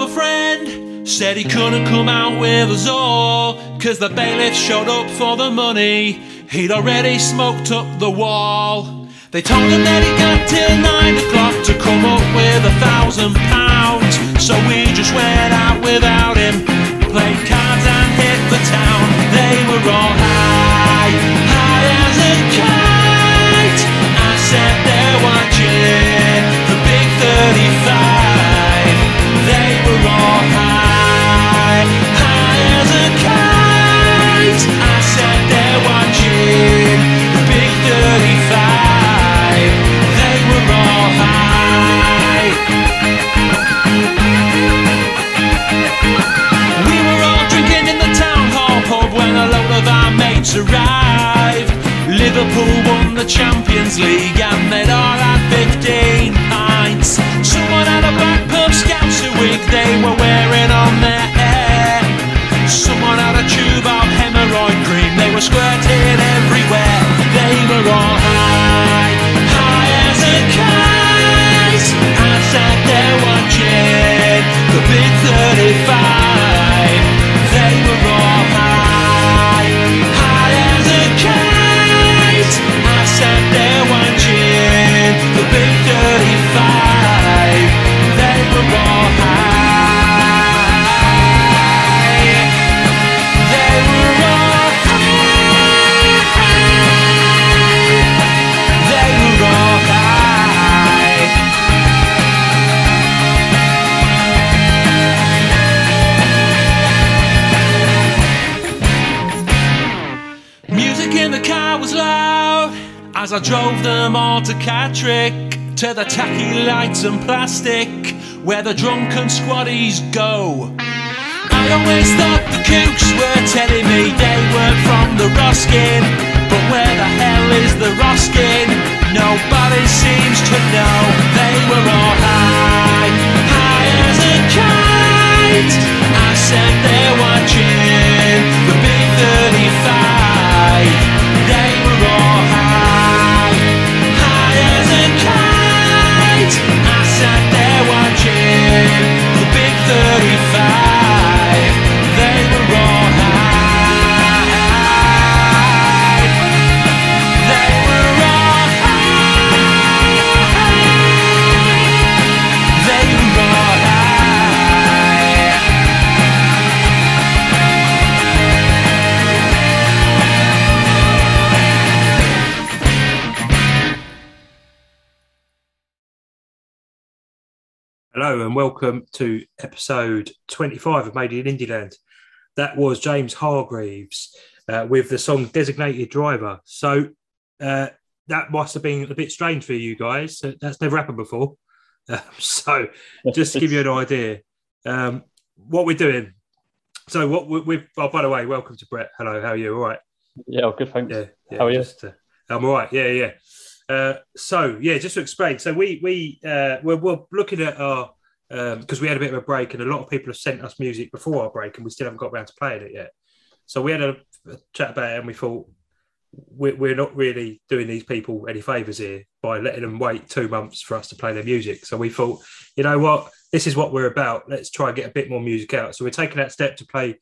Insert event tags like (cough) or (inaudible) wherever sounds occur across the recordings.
a friend said he couldn't come out with us all, cause the bailiff showed up for the money. He'd already smoked up the wall. They told him that he got till nine o'clock to come up with a thousand pounds. So we just went out without him, played cards and hit the town. They were all high, high as a kite. I sat there watching the big 35. Our arrived. Liverpool won the Champions League and they'd all had 15 pints. Someone had a black scouser wig they were wearing on their hair. Someone had a tube of hemorrhoid cream they were squirting everywhere. They were all high, high as a kite. I sat there watching the big 35. Drove them all to Catterick to the tacky lights and plastic where the drunken squaddies go. I always thought the kooks were telling me they weren't from the Roskin, but where the hell is the Roskin? Nobody seems to know. They were all high, high as a kite. I sat there watching the big 35. They were all 35. Hello and welcome to episode 25 of Made in Indieland. That was James Hargreaves uh, with the song Designated Driver. So uh, that must have been a bit strange for you guys. Uh, That's never happened before. (laughs) Um, so just to give you an idea, um, what we're doing. So what we- we've, oh, by the way, welcome to Brett. Hello, how are you? All right. Yeah, well, good. Thanks. Yeah, yeah, How are you? just, uh, I'm all right. Yeah, yeah. Uh, so yeah, just to explain. So we we uh, we're, we're looking at our because we had a bit of a break, and a lot of people have sent us music before our break, and we still haven't got around to playing it yet. So we had a, a chat about it, and we thought we're, we're not really doing these people any favors here by letting them wait two months for us to play their music. So we thought, you know what, this is what we're about. Let's try and get a bit more music out. So we're taking that step to play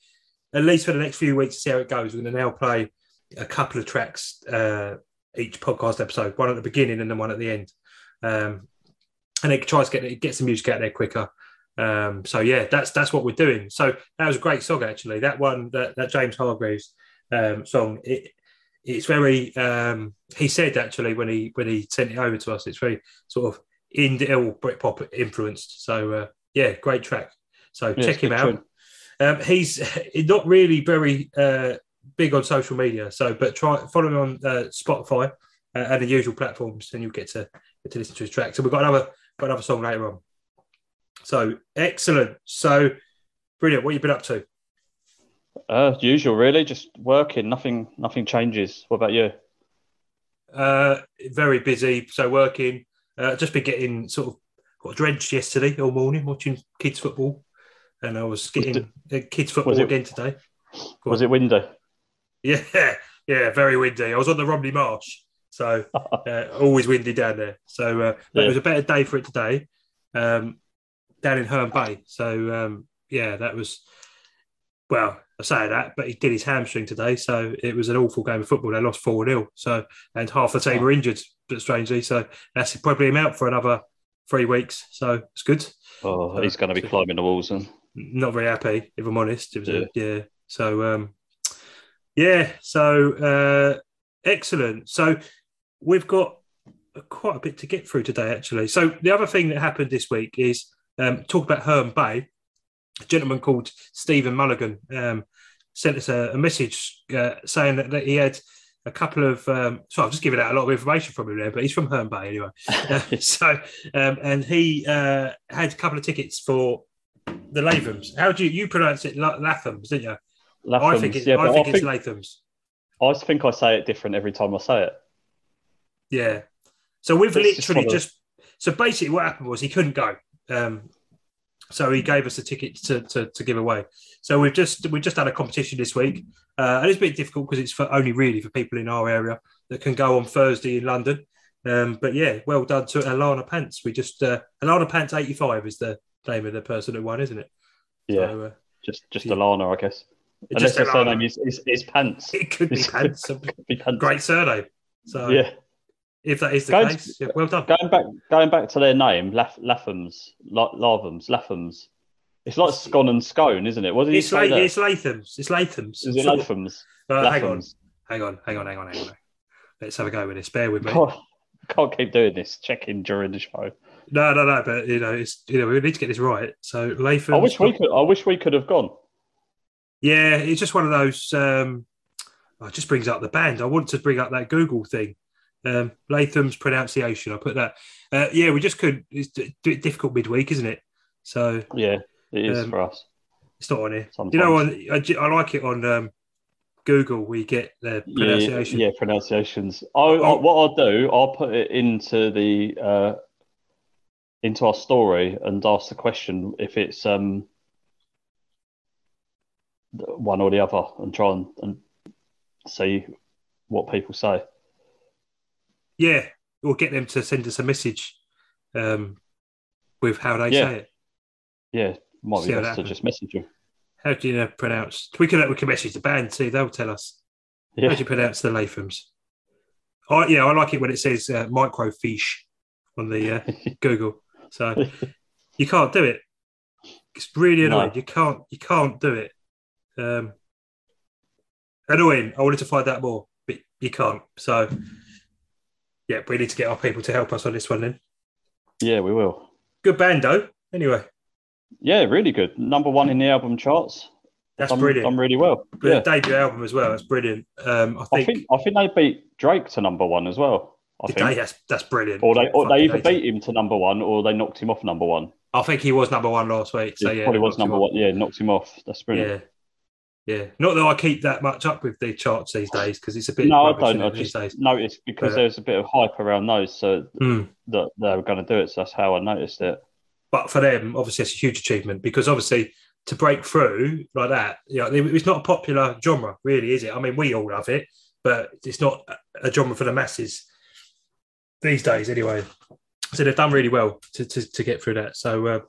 at least for the next few weeks to see how it goes. We're going to now play a couple of tracks uh, each podcast episode, one at the beginning and then one at the end. Um, and it tries to get get some music out there quicker. Um, so yeah, that's that's what we're doing. So that was a great song actually. That one, that, that James Hargreaves um, song, it, it's very. Um, he said actually when he when he sent it over to us, it's very sort of indie or Britpop influenced. So uh, yeah, great track. So Yeah, check him out. Um, he's (laughs) not really very uh, big on social media, so but try follow him on uh, Spotify uh, and the usual platforms, and you'll get to get to listen to his track. So we've got another got another song later on. So excellent. So brilliant. What you been up to? Uh, usual, really. Just working. Nothing. Nothing changes. What about you? Uh, very busy. So working. Uh, just been getting sort of got drenched yesterday all morning watching kids football, and I was getting uh, kids football it- again today. Go Was on. it windy? (laughs) Yeah, yeah, very windy. I was on the Romney Marsh, so (laughs) uh, always windy down there. So uh, but it was a better day for it today. Um, down in Herne Bay. So um, yeah, that was well. I say that, but he did his hamstring today, so it was an awful game of football. They lost four 0 so and half the team were injured, but strangely. So that's probably him out for another three weeks. So it's good. Oh, he's going to be climbing the walls and not very happy, if I'm honest. It was yeah. A, yeah. So um, yeah, so uh, excellent. So we've got quite a bit to get through today, actually. So the other thing that happened this week is um, talk about Herne Bay. A gentleman called Stephen Mulligan um, sent us a, a message uh, saying that, that, he had a couple of. Um, so I've just given out a lot of information from him there, but he's from Herne Bay anyway. (laughs) uh, so um, and he uh, had a couple of tickets for the Lathums. How do you you pronounce it? Lathums, didn't you? Lathums, I think, it, yeah, I think I it's think, Lathums. I just think I say it different every time I say it. Yeah. So we've it's literally just, just, so basically what happened was he couldn't go. Um, so he gave us a ticket to, to, to, give away. So we've just we just had a competition this week, uh, and it's a bit difficult because it's for only really for people in our area that can go on Thursday in London. Um, but yeah, well done to Alana Pants. We just uh, Alana Pants eighty five is the name of the person who won, isn't it? Yeah, so, uh, just just yeah. Alana, I guess. Unless the surname is, is, is, Pants. It could be Pants. (laughs) could be Pants. Great surname. So yeah, if that is the going case, to, yeah, well done. Going back, going back to their name, Lath, Lathums, Lathums, Lathums. It's like scone and scone, isn't it? What did it's say la- It's Lathums. It's Lathums. Is it Lathums? Uh, hang on, hang on, hang on, hang on, hang on. Let's have a go with this. Bear with me. God, can't keep doing this. Checking during the show. No, no, no. But you know, it's you know, we need to get this right. So Lathum. I wish we could. I wish we could have gone. Yeah, it's just one of those. Um, oh, it just brings up the band. I want to bring up that Google thing. Um, Lathum's pronunciation. I put that. Uh, yeah, we just could. It's difficult midweek, isn't it? So yeah, it is um, for us. It's not on here. Sometimes. You know, on, I, I, like it on um, Google. We get the pronunciation. Yeah, yeah pronunciations. I, I, oh. what I'll do, I'll put it into the uh, into our story and ask the question if it's um one or the other, and try and, and see what people say yeah, we'll get them to send us a message um, with how they yeah. say it. Yeah, might see be best to just message you. How do you know, pronounce? We can we can message the band too. They'll tell us. Yeah. How do you pronounce the Lathums? I yeah, I like it when it says uh, microfiche on the uh, (laughs) Google. So (laughs) you can't do it. It's really annoying. No. You can't you can't do it. Um, annoying. I wanted to find out more, but you can't. So yeah, we need to get our people to help us on this one then. Yeah, we will. Good band though. Anyway. Yeah, really good. Number one in the album charts. That's I'm, brilliant. I'm really well. yeah. debut album as well. That's brilliant. Um, I, think, I think I think they beat Drake to number one as well. I think they, that's that's brilliant. Or they or they either beat him to number one or they knocked him off number one. I think he was number one last week. So yeah, probably was number one. Yeah, knocked him off. That's brilliant. Yeah. Yeah, not that I keep that much up with the charts these days because it's a bit. No, I don't. I just days. noticed because but, there's a bit of hype around those, so mm. that they were going to do it. So that's how I noticed it. But for them, obviously, it's a huge achievement because obviously to break through like that, you know, it's not a popular genre, really, is it? I mean, we all love it, but it's not a genre for the masses these days, anyway. So they've done really well to to, to get through that. So, uh,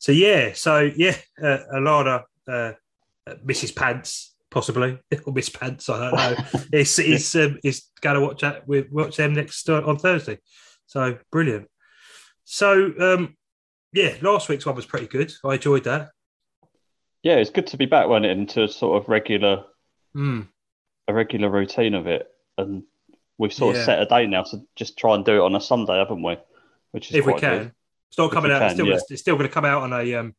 so yeah, so yeah, uh, Alana. Uh, uh, Mrs. Pants, possibly, (laughs) or Miss Pants. I don't know. it's it's um, it's going to watch that. We watch them next uh, on Thursday. So brilliant. So um, yeah, last week's one was pretty good. I enjoyed that. Yeah, it's good to be back when into sort of regular, mm. a regular routine of it, and we've sort yeah. of set a date now. to just try and do it on a Sunday, haven't we? Which is if we can. Good. It's not coming out. Can, it's still, yeah. it's still going to come out on a um,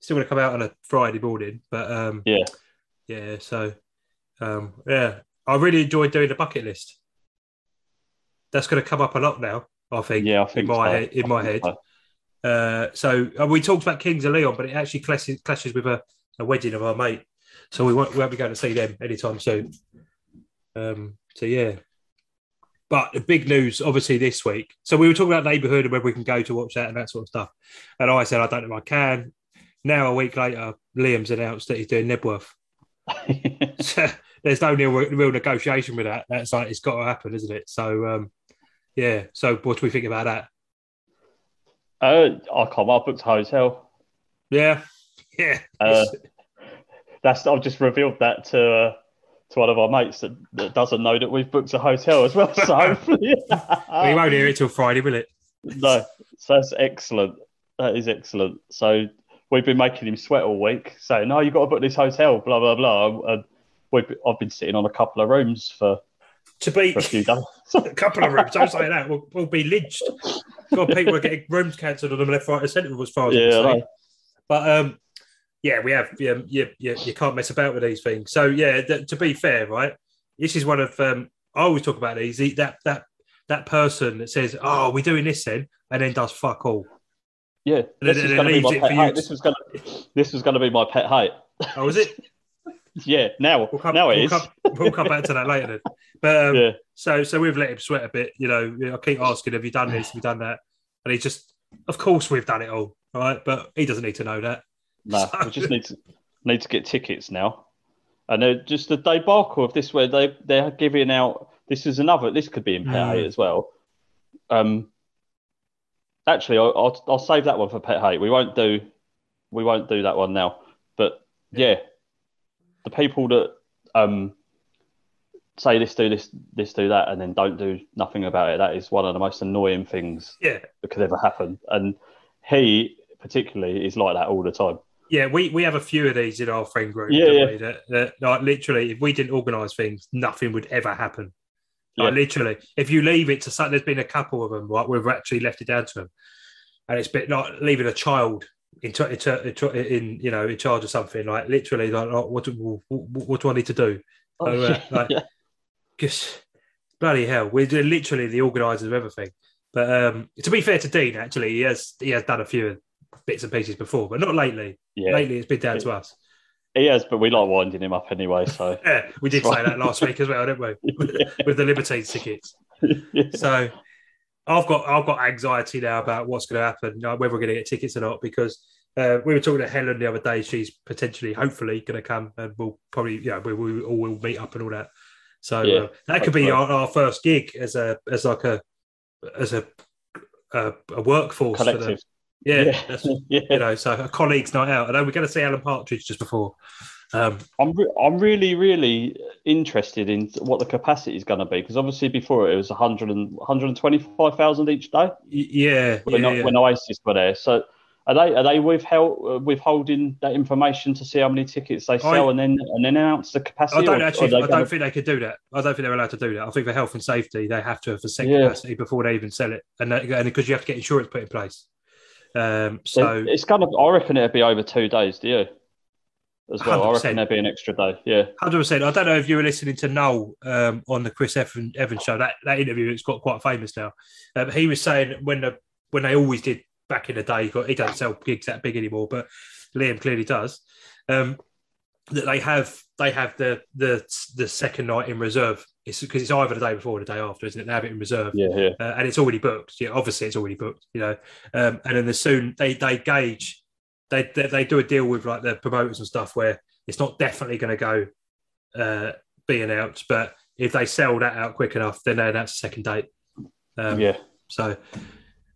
still going to come out on a Friday morning, but um, yeah, yeah. So um, yeah, I really enjoyed doing the bucket list. That's going to come up a lot now. I think. Yeah, I think in my so. head, in my head. So. Uh, so uh, we talked about Kings of Leon, but it actually clashes, clashes with a, a, wedding of our mate. So we won't, we won't be going to see them anytime soon. Um, so yeah. But the big news, obviously, this week. So we were talking about neighbourhood and whether we can go to watch that and that sort of stuff. And I said I don't know if I can. Now, a week later, Liam's announced that he's doing Knebworth. (laughs) so there's no real, real negotiation with that. That's like it's got to happen, isn't it? So, um, yeah. So, what do we think about that? Uh, I can't. I booked a hotel. Yeah, (laughs) yeah. Uh, that's I've just revealed that to uh, to one of our mates that, that doesn't know that we've booked a hotel as well. So (laughs) hopefully, he won't hear it till Friday, will it? no. So that's excellent. That is excellent. So we've been making him sweat all week, saying, "No, you've got to book this hotel." Blah blah blah. And we've I've been sitting on a couple of rooms for To be a few days. (laughs) a couple of rooms, don't say that. We'll, we'll be lynched. God, people are getting rooms cancelled on them left, right, and centre as far as yeah, I'm I concerned. know. But um, yeah, we have. Yeah, you, you, you can't mess about with these things. So yeah, th- to be fair, right, this is one of um, I always talk about these. That that that person that says, "Oh, we're doing this then," and then does fuck all. Yeah. This is going to be my pet hate. This was going to this was going to be my pet hate. Oh, is it? (laughs) Yeah, now We'll come, now it we'll is. Come, we'll come back to that later. Then. But um, Yeah, so so we've let him sweat a bit. You know, I keep asking, "Have you done this? Have you done that?" And he just, of course, we've done it all, right? But he doesn't need to know that. no, we just need to (laughs) need to get tickets now. And just the debacle of this, where they they're giving out. This is another. This could be in Pet Mm. Hate as well. Um, actually, I'll, I'll I'll save that one for Pet Hate. We won't do we won't do that one now. But yeah, the people that um say this, do this, this, do that, and then don't do nothing about it. That is one of the most annoying things Yeah, that could ever happen. And he particularly is like that all the time. Yeah, we, we have a few of these in our friend group. Yeah, yeah. we? That, that, like literally, if we didn't organise things, nothing would ever happen. Like literally, if you leave it to something, there's been a couple of them, right? We've actually left it down to them, and it's been like leaving a child in, in, in, you know in charge of something. Like literally, like, like, what do what, what do I need to do? Oh, So, uh, (laughs) like, yeah. Just bloody hell, we're literally the organisers of everything. But um, to be fair to Dean, actually, he has he has done a few bits and pieces before, but not lately. Yeah, Lately, it's been down to us. He has, but we like winding him up anyway. So (laughs) Yeah, we did say that last week as well, didn't we? (laughs) Yeah. With the Libertines tickets. So I've got I've got anxiety now about what's going to happen, whether we're going to get tickets or not, because uh, we were talking to Helen the other day. She's potentially, hopefully, going to come, and we'll probably, you know, we, we all will meet up and all that. So Yeah, uh, that could be our, our first gig as a as like a as a a, a workforce. For the, collective. Yeah, Yeah. That's, (laughs) yeah. you know, so a colleagues' night out. I know we're going to see Alan Partridge just before. Um, I'm re- I'm really really interested in what the capacity is going to be because obviously before it was 100 and, 125,000 each day yeah, when, yeah, yeah. when Oasis were there. So are they are they withheld uh, withholding that information to see how many tickets they sell I- and then and then announce the capacity? I don't actually. I don't gonna- think they could do that. I don't think they're allowed to do that. I think for health and safety, they have to have a set Yeah. capacity before they even sell it, and that- and because you have to get insurance put in place. Um, so it's kind of. I reckon it'd be over two days. Do you? As well, I 100%. reckon there'd be an extra day. Yeah, hundred percent. I don't know if you were listening to Noel um, on the Chris Evans, Evans show. That that interview it's got quite famous now. Um, he was saying when the when they always did back in the day. He, got, he don't sell gigs that big anymore, but Liam clearly does. Um, that they have they have the the the second night in reserve. It's because it's either the day before or the day after, isn't it? They have it in reserve. yeah, yeah. uh, and it's already booked. Yeah, obviously it's already booked. You know, um, and then as soon they they gauge, they, they they do a deal with like the promoters and stuff where it's not definitely going to go uh, be announced, but if they sell that out quick enough, then they announce a second date. Um, yeah. So,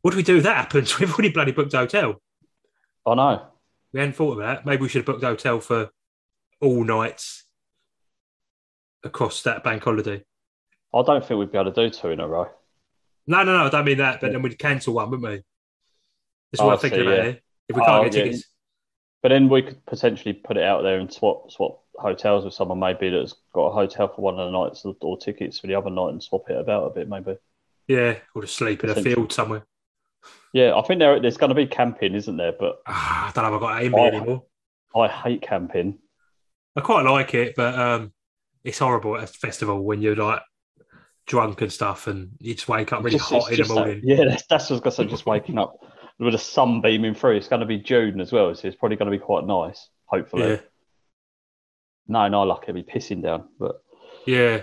what do we do if that happens? (laughs) We've already bloody booked a hotel. I know. We hadn't thought of that. Maybe we should have booked a hotel for all nights across that bank holiday. I don't think we'd be able to do two in a row. No, no, no. I don't mean that. But then we'd cancel one, wouldn't we? That's Oh, what I'm thinking see, about yeah. here. If we can't Oh, get yeah. tickets. But then we could potentially put it out there and swap swap hotels with someone maybe that's got a hotel for one of the nights or, tickets for the other night and swap it about a bit maybe. Yeah, or just sleep in a field somewhere. Yeah, I think there there's going to be camping, isn't there? But Ah, I don't know if I've got that in me anymore. I hate camping. I quite like it, but um, it's horrible at a festival when you're like drunk and stuff and you just wake up really Just- hot in the just that- morning. (laughs) yeah, that's, that's what I to. Just waking up with the sun beaming through. It's going to be June as well, so it's probably going to be quite nice. Hopefully, Yeah, no, no, luck it'll be pissing down. But yeah.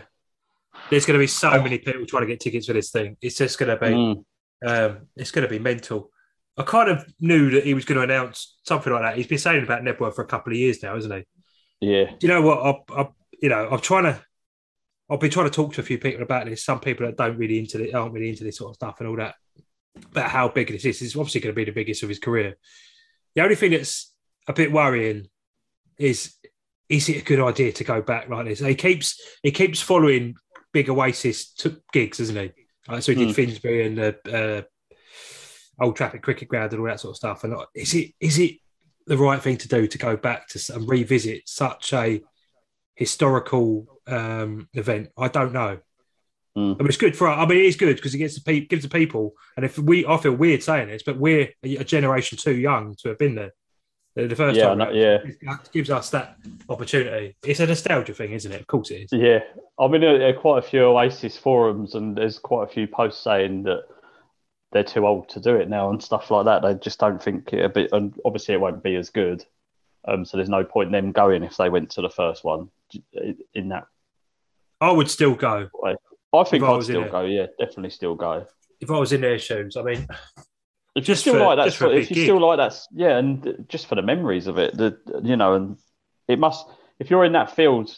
There's going to be so Oh. many people trying to get tickets for this thing. It's just going to be, mm, um, it's going to be mental. I kind of knew that he was going to announce something like that. He's been saying about Knebworth for a couple of years now, isn't he? Yeah, Do you know what? I, I, you know, I'm trying to. I've been trying to talk to a few people about this. Some people that don't really into it, aren't really into this sort of stuff and all that. About how big this is. It's obviously going to be the biggest of his career. The only thing that's a bit worrying is is it a good idea to go back like this? He keeps he keeps following big Oasis to gigs, isn't he? Like, so he did Mm. Finsbury and the uh, Old Trafford Cricket Ground and all that sort of stuff. And like, is it is it the right thing to do to go back to and revisit such a historical um, event? I don't know. Mm. I mean, it's good for. I mean, it is good because it gets the pe- gives the people. And if we, I feel weird saying this, but we're a, generation too young to have been there. The first Yeah, time, I round. yeah. It gives us that opportunity. It's a nostalgia thing, isn't it? Of course, it is. Yeah, I'm in a, quite a few Oasis forums, and there's quite a few posts saying that they're too old to do it now and stuff like that. They just don't think it'll be, and obviously it won't be as good. Um, so there's no point in them going if they went to the first one in that I would still go way. I think I I'd still it. go. Yeah, definitely still go. if I was in their shoes. I mean, If Just you still for- like that, just for a sort- if you gig. still like that, yeah, and just for the memories of it, the you know, and it must. If you're in that field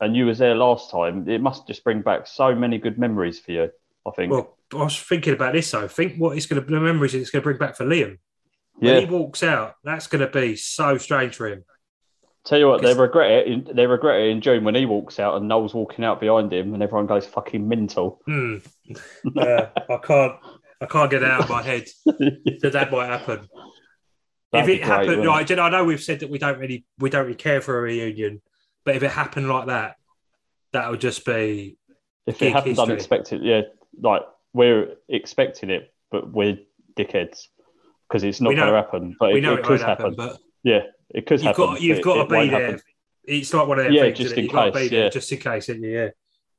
and you was there last time, it must just bring back so many good memories for you. I think. well, I was thinking about this though. Think what it's going to the memories it's going to bring back for Liam yeah. when he walks out. That's going to be so strange for him. Tell you what, they regret it. In, they regret it in June when he walks out and Noel's walking out behind him, and everyone goes fucking mental. Hmm. Uh, I can't. I can't get it out of my head that that might happen. (laughs) That'd if it great, happened, like, you know, I know we've said that we don't really we don't really care for a reunion, but if it happened like that, that would just be If it happens history. unexpected, yeah, like we're expecting it, but we're dickheads because it's not going to happen. But we it, know it could happen. happen, but Yeah, it could you've happen. got you've got it to be there. happen. It's like one of them Yeah, things. just in to case, be there yeah. just in case. Yeah.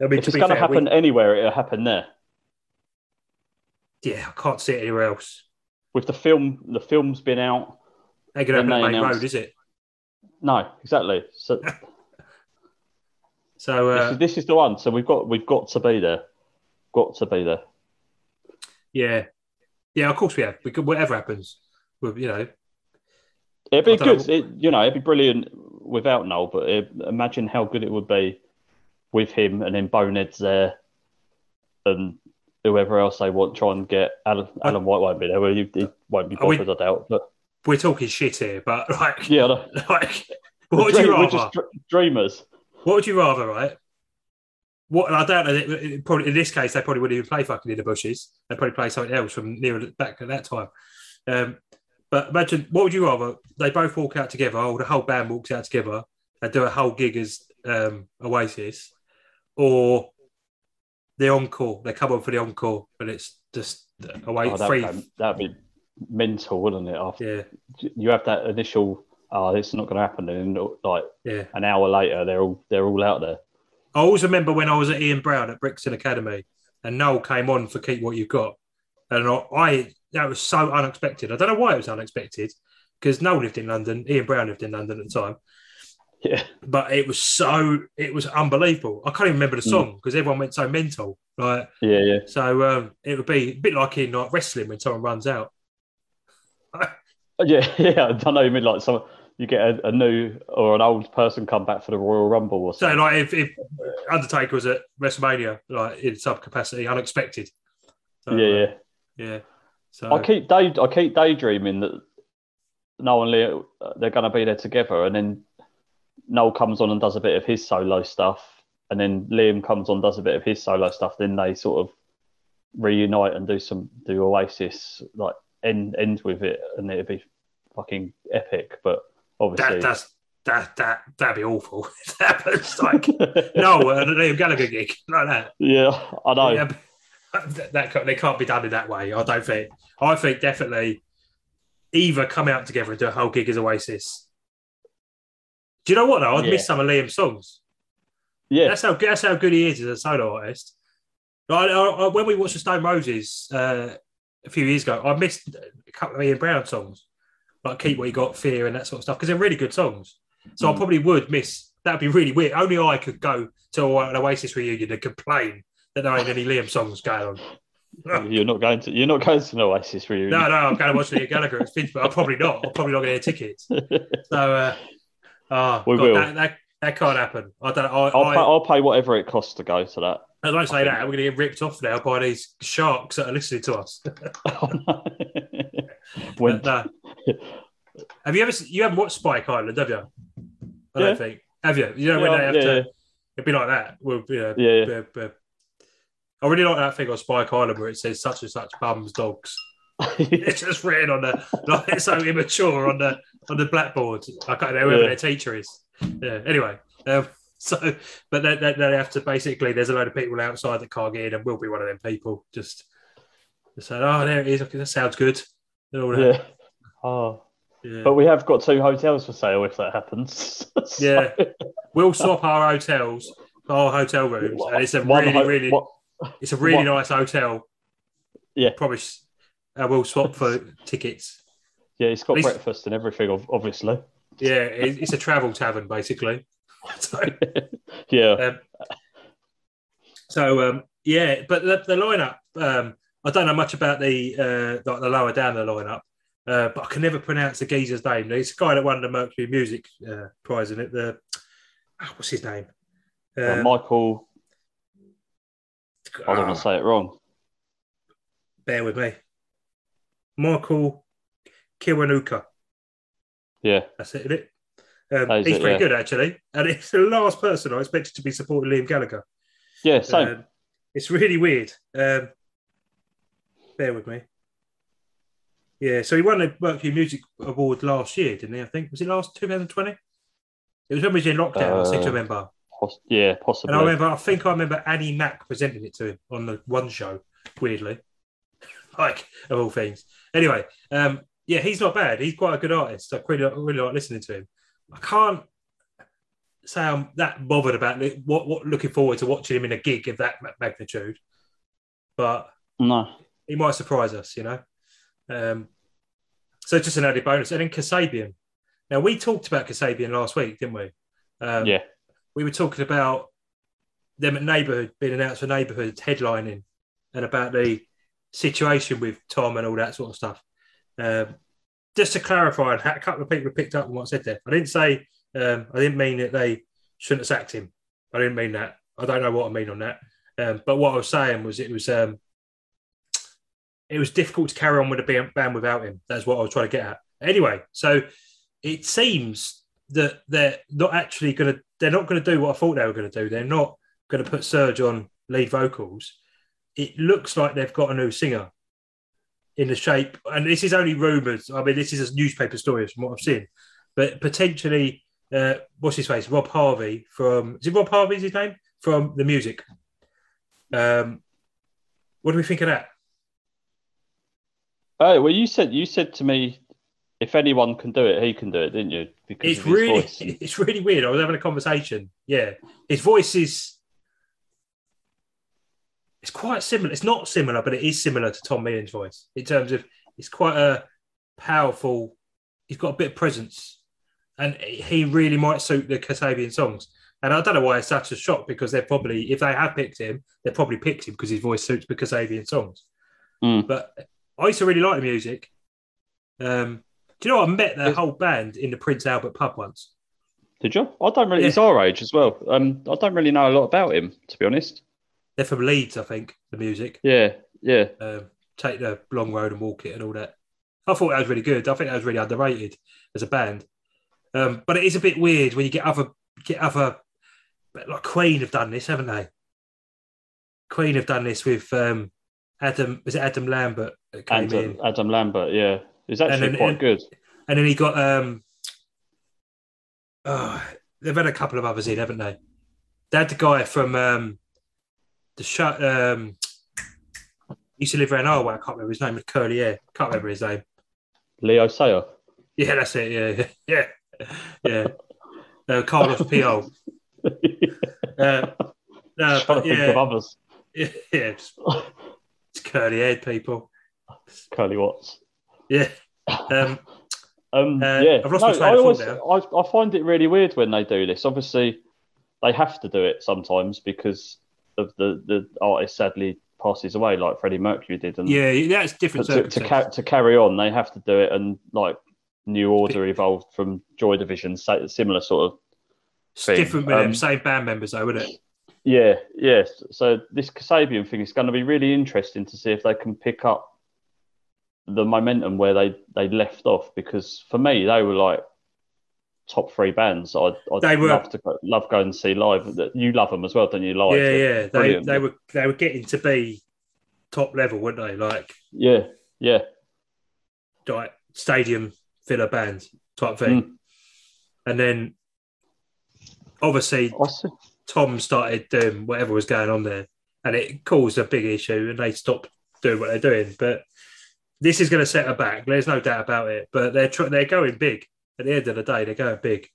I mean, If to it's going to fair, we- happen anywhere, it'll happen there. yeah, I can't see it anywhere else. With the film, the film's been out. Ain't gonna Then happen on Main announced- Road, is it? No, exactly. So (laughs) So this, uh, is, this is the one. So we've got we've got to be there. Got to be there. Yeah, yeah. Of course we have. We could whatever happens. With you know, It'd be good. It, you know, it'd be brilliant without Noel. But it, imagine how good it would be with him and then Bonehead's there, and whoever else they want. Try and get Alan, Alan White won't be there. Well, he, he won't be Are we, I doubt. But we're talking shit here, but (laughs) like, yeah, (laughs) like, what would you we're rather? just dr- dreamers. What would you rather, right? What and I don't know. It, it probably in this case, they probably wouldn't even play fucking in the bushes. They probably play something else from near back at that time. Um, but imagine, what would you rather? They both walk out together, or the whole band walks out together and do a whole gig as um, Oasis, or the encore. They come on for the encore, but it's just away Oh, free. that'd, that'd be mental, wouldn't it? After Yeah, you have that initial, oh, it's not going to happen, and like yeah. an hour later, they're all they're all out there. I always remember when I was at Ian Brown at Brixton Academy and Noel came on for Keep What You've Got. And I, I that was so unexpected. I don't know why it was unexpected because Noel lived in London, Ian Brown lived in London at the time. Yeah, But it was so, it was unbelievable. I can't even remember the song because everyone went so mental. Like, yeah, yeah. so um, it would be a bit like in like wrestling when someone runs out. (laughs) Yeah, (laughs) yeah. I don't know you mean like some you get a, a new or an old person come back for the Royal Rumble or So something. like if, if Undertaker was at WrestleMania, like in some capacity, unexpected. So, yeah, uh, yeah. yeah. So I keep day I keep daydreaming that Noel and Leo uh, they're going to be there together, and then Noel comes on and does a bit of his solo stuff, and then Liam comes on does a bit of his solo stuff. Then they sort of reunite and do some do Oasis like end end with it, and it'd be fucking epic. But obviously, that that's that that that'd be awful. (laughs) that like no, uh, the Liam Gallagher gig like that. yeah, I know. Yeah, that, that they can't be done in that way. I don't think. I think definitely either come out together and do a whole gig as Oasis. Do you know what though? I'd Yeah. miss some of Liam's songs. Yeah, That's how that's how good he is as a solo artist. I, I, when we watched the Stone Roses uh, a few years ago, I missed a couple of Ian Brown songs, like "Keep What You Got," "Fear," and that sort of stuff, because they're really good songs. So I Mm. probably would miss. That'd be really weird. Only I could go to an Oasis reunion and complain that there ain't any Liam songs going on. (laughs) you're not going to you're not going to an Oasis reunion. No, no, I'm going to watch Liam Gallagher at Finch, but I'm probably not. I'm probably not going to get tickets. (laughs) So, uh, oh, We God, will. That, that, that can't happen. I don't. I, I'll, I, pay, I'll pay whatever it costs to go to that. I don't say that. We're going to get ripped off now by these sharks that are listening to us. (laughs) Oh, no. when But, uh, Have you ever se- you haven't watched Spike Island, have you? I Yeah. don't think. Have you? You know when Yeah, they have yeah, to it'd be like that. Well, you know, Yeah, yeah. I really like that thing on Spike Island where it says such and such bums dogs. (laughs) It's just written on the like it's so immature on the on the blackboard. I can't know whoever their teacher is. Yeah. Anyway, um, (laughs) so but they, they, they have to basically. There's a load of people outside that can't get in, and we'll be one of them people. Just, just saying, oh, there it is. Okay, that sounds good. And all that. Oh, Yeah. but we have got two hotels for sale if that happens. (laughs) So- Yeah. We'll swap our hotels, our hotel rooms, and it's a One really, ho- really, what- it's a really one- nice hotel. Yeah. Probably. s- Uh, we'll swap for (laughs) tickets. yeah, it's got least- breakfast and everything, obviously. Yeah, it's a travel tavern basically. (laughs) So, Yeah. um, so um, yeah, but the, the lineup, um, I don't know much about the uh, like the lower down the lineup, uh, but I can never pronounce the geezer's name. He's the guy that won the Mercury Music uh, Prize in it. The ah, what's his name? Uh, Uh, Michael, I don't ah, want to say it wrong. bear with me. Michael Kiwanuka. Yeah. That's it, isn't it? Um, That he's it, pretty yeah. good actually, and it's the last person I expected to be supporting Liam Gallagher. Yeah, same. Um, it's really weird. Um, bear with me. Yeah, so he won the Mercury Music Award last year, didn't he? I think was it last 2020? It was when we was in lockdown. I seem to Uh, remember, Poss- yeah, and possibly. I remember. I think I remember Annie Mac presenting it to him on the one show. Weirdly, (laughs) like of all things. Anyway, um, yeah, he's not bad. He's quite a good artist. I really, really like listening to him. I can't say I'm that bothered about what, what looking forward to watching him in a gig of that magnitude, but no. he might surprise us, you know. Um, so just an added bonus. And then Kasabian. Now we talked about Kasabian last week, didn't we? Um, yeah. we were talking about them at neighbourhood being announced for neighbourhood headlining and about the situation with Tom and all that sort of stuff. Um, just to clarify, and a couple of people picked up on what I said there. I didn't say um, I didn't mean that they shouldn't have sacked him. I didn't mean that. I don't know what I mean on that. Um, but what I was saying was it was um, it was difficult to carry on with the band without him. That's what I was trying to get at. Anyway, so it seems that they're not actually going to they're not going to do what I thought they were going to do. They're not going to put Serge on lead vocals. It looks like they've got a new singer in the shape, and this is only rumours. I mean, this is a newspaper story from what I've seen, but potentially, uh, what's his face? Rob Harvey from is it Rob Harvey's his name from the music? Um, what do we think of that? Oh well, you said you said to me, if anyone can do it, he can do it, didn't you? Because It's really, voice. (laughs) it's really weird. I was having a conversation. Yeah, his voice is. It's quite similar. It's not similar, but it is similar to Tom Meighan's voice in terms of it's quite a powerful. He's got a bit of presence, and he really might suit the Kasabian songs. And I don't know why it's such a shock because they're probably, if they have picked him, they probably picked him because his voice suits the Kasabian songs. Mm. But I used to really like the music. Um, do you know what? I met the whole band in the Prince Albert pub once. Did you? I don't really. Yeah. He's our age as well. Um, I don't really know a lot about him, to be honest. They're from Leeds, I think, the music. Yeah, yeah. Um, take the long road and walk it and all that. I thought that was really good. I think that was really underrated as a band. Um, but it is a bit weird when you get other get other but like Queen have done this, haven't they? Queen have done this with um, Adam. Was it Adam Lambert that came in? Adam, Adam Lambert. Yeah, he's actually then- quite and- good. And then he got um oh, they've had a couple of others in, haven't they? They had the guy from um the show um he used to live around our way, I can't remember his name, with curly hair. Can't remember his name. Leo Sayer. Yeah, that's it, yeah, (laughs) yeah, yeah. Uh, Carlos (laughs) Pio. Uh, no, Trying to but yeah, others. (laughs) yeah, yeah, curly haired people. Curly Watts. Yeah. Um, (laughs) Um, Uh, yeah, I've lost no, I always I, I find it really weird when they do this. Obviously, they have to do it sometimes because of the the artist sadly passes away, like Freddie Mercury did, and yeah, that's different to, to, ca- to carry on, they have to do it, and like New Order evolved from Joy Division, similar sort of It's thing. different with them, Um, same band members though, wouldn't it? Yeah, yes. So this Kasabian thing is going to be really interesting to see if they can pick up the momentum where they they left off because for me they were like top three bands I'd, I'd They were- love to go, love going to see live. That- You love them as well, don't you? Live, yeah, yeah. They brilliant. they were they were getting to be top level, weren't they? Like yeah, yeah, like stadium filler band type thing. Mm. And then obviously I see. Tom started doing whatever was going on there, and it caused a big issue, and they stopped doing what they're doing. But this is going to set her back. There's no doubt about it. But they're tr- they're going big. At the end of the day, they're going big.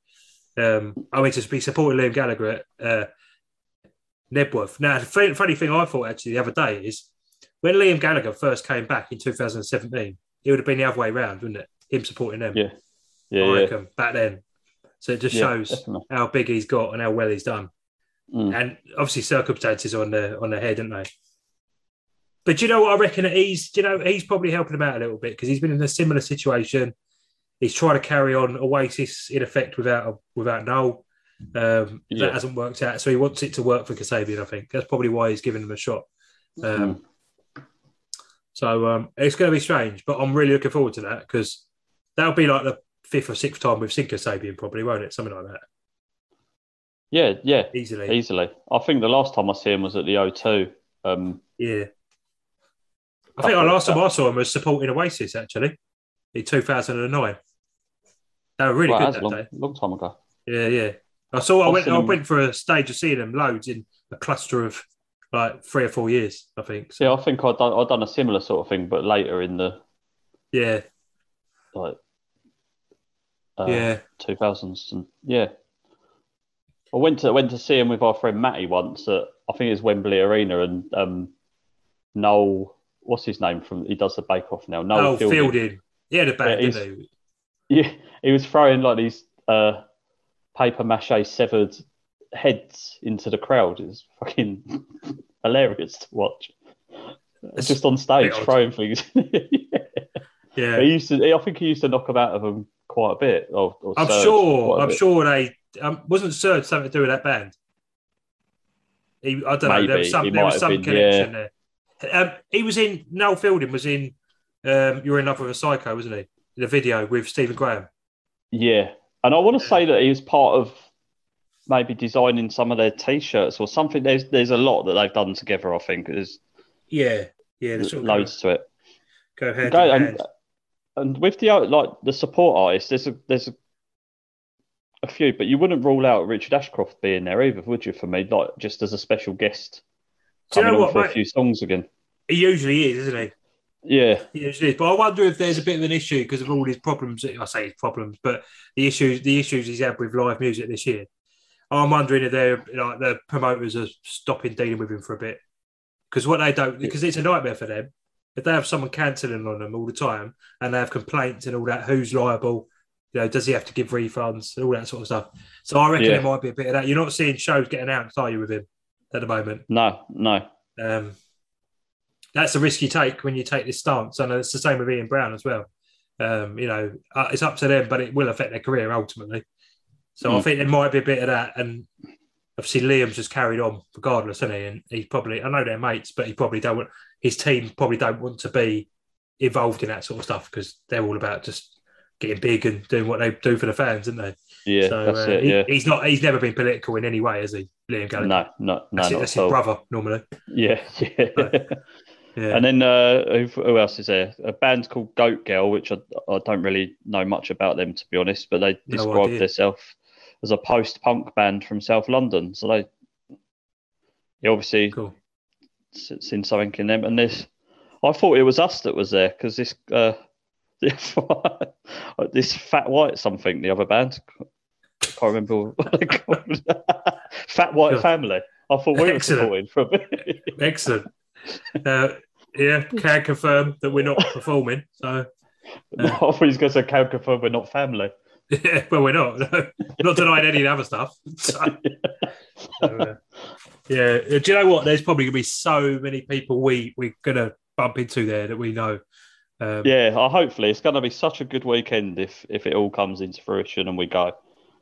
Um, I mean, to be supporting Liam Gallagher at uh, Knebworth. Now, the funny, funny thing I thought actually the other day is when Liam Gallagher first came back in 2017, it would have been the other way round, wouldn't it? Him supporting them. Yeah. Yeah, I yeah, back then. So it just Yeah, shows definitely. how big he's got and how well he's done Mm. and obviously circumstances on the on the head, aren't they? But you know what I reckon? That he's, you know, he's probably helping him out a little bit because he's been in a similar situation. He's trying to carry on Oasis in effect without without Noel. Um, Yeah. That hasn't worked out, so he wants it to work for Kasabian. I think that's probably why he's giving him a shot. Um, So um, it's going to be strange, but I'm really looking forward to that because that'll be like the fifth or sixth time we've seen Kasabian, probably, won't it? Something like that, yeah, yeah, easily. easily. I think the last time I see him was at the O2. Um, Yeah. I think the last time I saw him was supporting Oasis actually in 2009. They were really good that long, day. long time ago. Yeah, yeah. I saw. I I've went. I went for a stage of seeing them loads in a cluster of like three or four years. I think. So, Yeah, I think I'd done, I'd done a similar sort of thing, but later in the yeah, like uh, yeah. 2000s. And yeah, I went to went to see him with our friend Matty once at I think it's Wembley Arena, and um, Noel, what's his name from? He does the Bake Off now. Noel Oh, Fielding. Fielding. He had a band, Yeah, didn't he? Yeah, he was throwing like these uh, paper mache severed heads into the crowd. It's fucking (laughs) hilarious to watch. It's Just on stage throwing things. (laughs) yeah. Yeah. He used to. I think he used to knock them out of them quite a bit. Or, or I'm sure. I'm bit. sure they um, wasn't Serge something to do with that band. He, I don't know. There was some, there was some been, connection there. Um, he was in. Noel Fielding was in. Um, You're in love with a psycho, wasn't he? In the video with Stephen Graham. Yeah, and I want to say that he was part of maybe designing some of their t-shirts or something. There's there's a lot that they've done together. I think there's Yeah, yeah. sort of loads to it. Go, ahead. Go- and, and with the like the support artists, there's a there's a, a few, but you wouldn't rule out Richard Ashcroft being there either, would you? For me, like just as a special guest Do you coming know on what, for mate? a few songs again. He usually is, isn't he? Yeah, He usually is. But I wonder if there's a bit of an issue because of all his problems. I say his problems, but the issues the issues he's had with live music this year. I'm wondering if they're like the promoters are stopping dealing with him for a bit because what they don't because it's a nightmare for them. If they have someone cancelling on them all the time and they have complaints and all that, who's liable? You know, does he have to give refunds and all that sort of stuff? So I reckon Yeah. there might be a bit of that. You're not seeing shows getting announced, are you, with him at the moment? no, no, Um, that's a risk you take when you take this stance, and it's the same with Ian Brown as well. Um, you know, uh, it's up to them, but it will affect their career ultimately. So I Mm. think there might be a bit of that, and obviously Liam's just carried on regardless, isn't he? And he's probably, I know they're mates, but he probably don't want his team probably don't want to be involved in that sort of stuff because they're all about just getting big and doing what they do for the fans, isn't they? yeah, so that's uh, it. he- Yeah, he's not, he's never been political in any way, has he, Liam Gallagher? no, no, no, that's, it- that's at his all. brother normally. Yeah, (laughs) yeah. (laughs) Yeah. And then uh, who, who else is there? A band called Goat Girl, which I, I don't really know much about them to be honest, but they No described idea. themselves as a post-punk band from South London. So they, you obviously cool. seen something in them. And this, I thought it was us that was there because this, uh, (laughs) this Fat White something, the other band, I can't remember what (laughs) they called. (laughs) Fat White Good. Family. I thought we were Excellent. supporting bit. Excellent. Uh, yeah, can confirm that we're not performing. So, I thought he was going to say, "Can confirm we're not family." yeah, well, we're not. No. Not denying any of the other stuff. So, so, uh, yeah, Uh, do you know what? There's probably going to be so many people we we're going to bump into there that we know. Um, Yeah, uh, hopefully it's going to be such a good weekend if if it all comes into fruition and we go.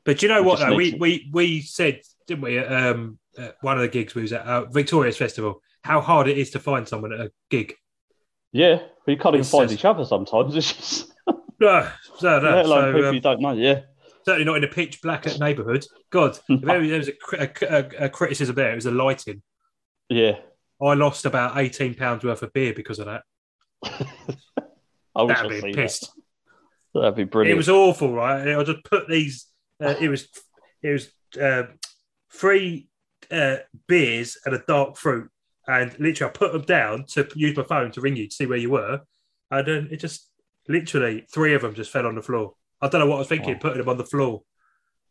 But you know We what? Though? We, to- we we said, didn't we? Um, at one of the gigs we was at uh, Victorious Festival, how hard it is to find someone at a gig. Yeah, we can't even It's find just- each other sometimes. It's just, (laughs) No, so, no, let alone so, people um, you don't know. Yeah, certainly not in a pitch black neighbourhood. God, (laughs) if there was a, a, a, a criticism there, it was the lighting. yeah. I lost about eighteen pounds worth of beer because of that. (laughs) I wish That'd I'd be pissed. that. That'd be brilliant. It was awful, right? I just put these. Uh, it was it was uh, three uh, beers and a dark fruit, and literally I put them down to use my phone to ring you to see where you were, and then it just literally three of them just fell on the floor. I don't know what I was thinking, Wow. putting them on the floor,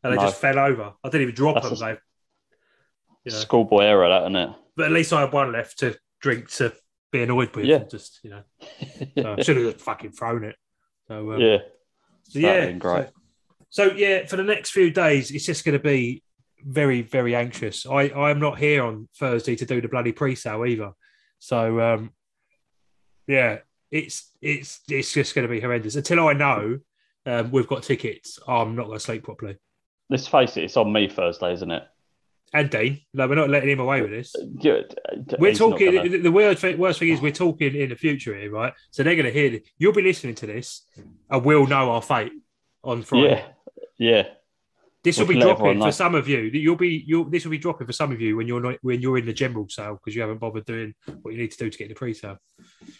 and they No. just fell over. I didn't even drop That's them, a- though. You know, Schoolboy error, that isn't it? but at least I had one left to drink to be annoyed with. Yeah. just you know, (laughs) so I should have fucking thrown it. So um, yeah, So, yeah, great. So, so, yeah, for the next few days, it's just going to be very, very anxious. I I'm not here on Thursday to do the bloody pre-sale either. So, um, yeah, it's it's it's just going to be horrendous until I know um, we've got tickets. I'm not going to sleep properly. let's face it, it's on me Thursday, isn't it? And Dean, no, we're not letting him away with this. Yeah, We're he's talking. gonna- The worst thing, worst thing is we're talking in the future here, right? So they're going to hear. This. You'll be listening to this, and we'll know our fate on Friday. Yeah, yeah, This will be let everyone dropping for some of you. You'll be you'll this will be dropping for some of you when you're not when you're in the general sale because you haven't bothered doing what you need to do to get the pre-sale.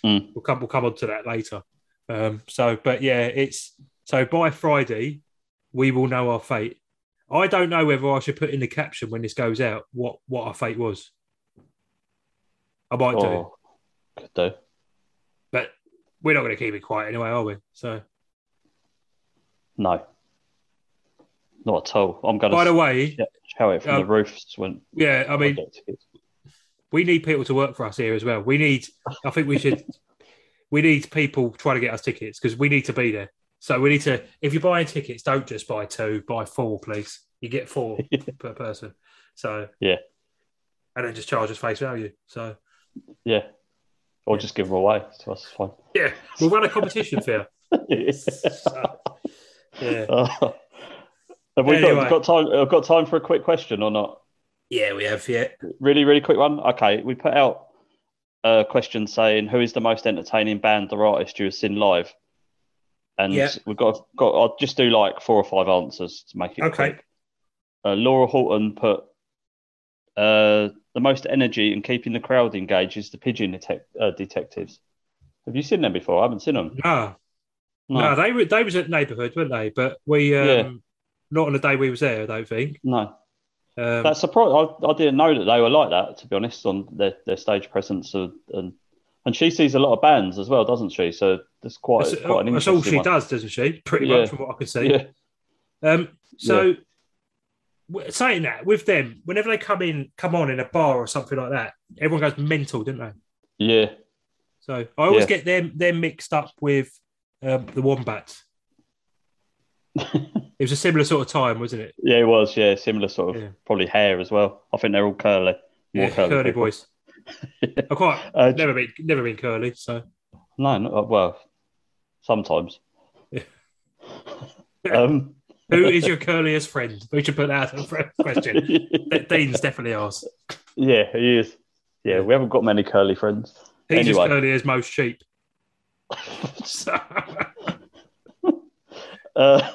Mm. We'll come we'll come on to that later. Um, so, but yeah, it's so by Friday we will know our fate. I don't know whether I should put in the caption when this goes out what what our fate was. I might do, oh, could do. but we're not going to keep it quiet anyway, are we? So, No, not at all. I'm going by the to way, shout it from um, the roofs when yeah, I mean, we need people to work for us here as well. We need, I think we should, (laughs) we need people trying to get us tickets because we need to be there. So we need to, if you're buying tickets, don't just buy two, buy four, please. You get four (laughs) per person. So, Yeah. And then just charge us face value. So, yeah, or just give them away to us. It's fine. yeah, we'll run a competition for you. So, (laughs) (laughs) yeah. Oh. Have we Anyway. got, got time? I've got time for a quick question or not? Yeah, we have, yeah. Really, really quick one. Okay, we put out a question saying who is the most entertaining band or artist you have seen live, and Yeah. we've got got. I'll just do like four or five answers to make it Okay. quick. Uh, Laura Horton put uh, the most energy in keeping the crowd engaged is the Pigeon uh, Detectives. Have you seen them before? I haven't seen them. No, no, they were they was at neighbourhood, weren't they? But we um Yeah. not on the day we was there, I don't think. no. Um, That's surprised. I, I didn't know that they were like that. To be honest, on their, their stage presence and, and and she sees a lot of bands as well, doesn't she? So that's quite that's, quite an that's all she one. does, doesn't she? Pretty Yeah. much from what I can see. Yeah, Um, so w- saying that with them, whenever they come in, come on in a bar or something like that, everyone goes mental, don't they? yeah, So I always Yeah. get them them mixed up with um, the wombats. (laughs) It was a similar sort of time, wasn't it? yeah. It was yeah, similar sort of Yeah. probably hair as well. I think they're all curly, more Yeah, curly, curly people. boys. (laughs) I quite Uh, never been never been curly, so No, not, uh, well, sometimes. Yeah. (laughs) um, who is your curliest friend? We should put that as a question. (laughs) Dean's definitely ours. yeah, he is. Yeah, we haven't got many curly friends. He's Anyway. as curly as most sheep. So- Uh,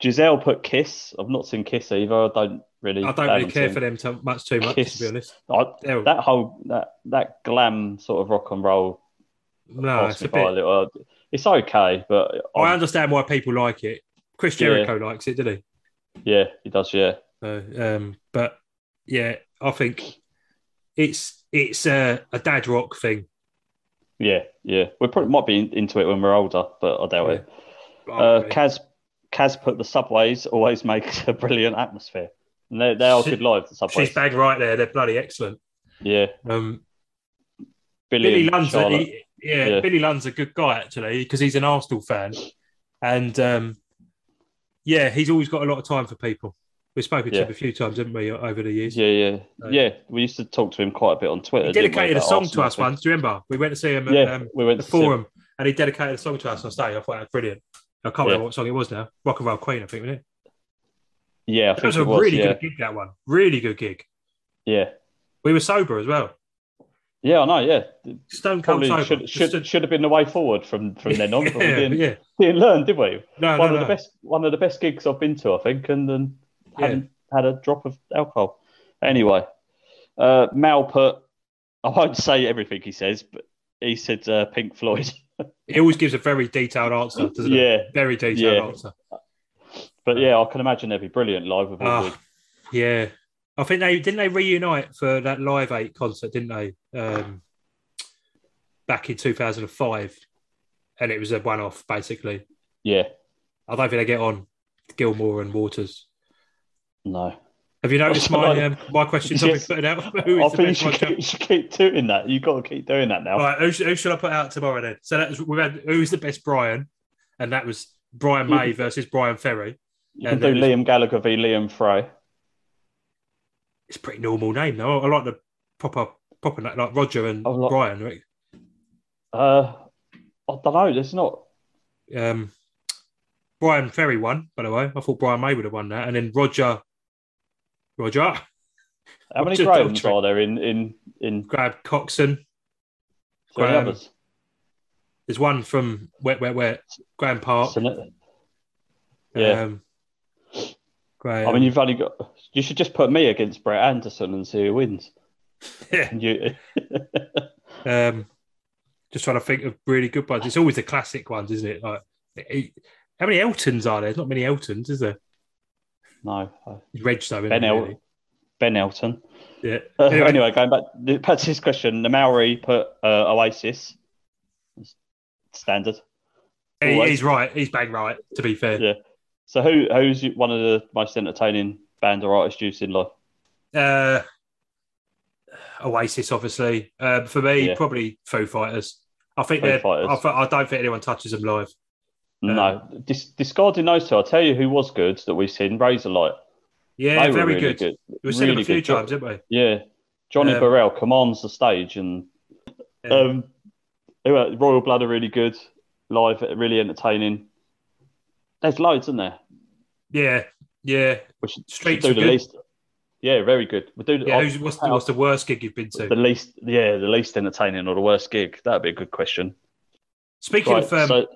Giselle put Kiss. I've not seen Kiss either. I don't really. I don't really care for them too, much too much, to be honest. I, that whole that that glam sort of rock and roll no, it's a by a bit. little. It's okay, but I I'm- understand why people like it. Chris Yeah. Jericho likes it, did he? yeah, he does. Yeah, Uh, um, but yeah, I think it's it's a, a dad rock thing. yeah, yeah. We probably might be in- into it when we're older, but I doubt Yeah. it. Uh. Kaz Kaz put the subways always (laughs) make a brilliant atmosphere, and they they are She- good live. The subways, She's bang right there. They're bloody excellent. yeah. Um, Billy, Billy Lunn's a, he- yeah, Yeah. Billy Lunn's a good guy actually because he's an Arsenal fan, and um, yeah, he's always got a lot of time for people. We've spoken to Yeah. him a few times, haven't we, over the years? Yeah, yeah, So- yeah. We used to talk to him quite a bit on Twitter. He dedicated a song to us thing? once. Do you remember? We went to see him at Yeah, um, we went the to see him. forum, and he dedicated a song to us on stage. I thought that was brilliant. I can't remember what song it was now. Rock and Roll Queen, I think, wasn't it? Yeah, I That think was a was. really yeah, good gig. That one, really good gig. yeah, We were sober as well. Yeah, I know. Yeah, Stone Cold Sober. should should a- should have been the way forward from from then on. But (laughs) we yeah, didn't, yeah. didn't learn, did we? No, one no, of no. the best one of the best gigs I've been to, I think, and then Yeah. hadn't had a drop of alcohol. Anyway, uh, Mal put. I won't say everything he says, but he said uh, Pink Floyd. (laughs) He always gives a very detailed answer, doesn't he? yeah, Very detailed Yeah. answer. But yeah, I can imagine they'd be brilliant live with all Ah, yeah. I think they didn't they reunite for that Live Eight concert, didn't they? Um, back in 2005, and it was a one-off basically. Yeah, I don't think they get on Gilmour and Waters. no. Have you (laughs) noticed my um, my questions I've Yes. been putting out? (laughs) Who I the think you should, keep, you should keep doing that. You've got to keep doing that now. All right, who, should- who should I put out tomorrow then? So that was, we've had who's the best Brian, and that was Brian (laughs) May versus Bryan Ferry. You can and do Liam Gallagher v Liam Fray. It's a pretty normal name though. I like the proper proper like Roger and like- Brian. Right? Uh, I don't know. There's not. Um, Bryan Ferry won, by the way. I thought Brian May would have won that, and then Roger, Roger, How many Roger Grahams Daltrey. are there in in in Graham Coxon. Graham. others? There's one from Wet Wet Wet, Graham Park. Yeah. Um, Graham. I mean, you've only got. You should just put me against Brett Anderson and see who wins. (laughs) yeah. You, (laughs) Um, just trying to think of really good ones. It's always the classic ones, isn't it? Like, it- how many Eltons are there? There's not many Eltons, is there? no, Reg though, Ben, El- really? Ben Elton. Yeah. Uh, (laughs) Anyway. anyway, going back, back to this question, the Maori put uh, Oasis. Standard. He- he's right. He's bang right. To be fair. Yeah. So who who's one of the most entertaining band or artist you've seen live? Uh, Oasis, obviously. Um, for me, Yeah. probably Foo Fighters. I think Foo they're. Fighters. I, I don't think anyone touches them live. No, Dis- discarding those two. I'll tell you who was good that we've seen. Razorlight. Yeah, They very really good. We've seen them a few good. times, haven't we? Yeah, Johnny Um, Borrell commands the stage, and Yeah. um. Royal Blood are really good live, really entertaining. There's loads, isn't there? Yeah, yeah. We should, should Streets do are the good. least. Yeah, very good. We do Yeah, what's, the, what's the worst gig you've been to? the least. Yeah, the least entertaining or the worst gig. That'd be a good question. Speaking Right, of, um, so,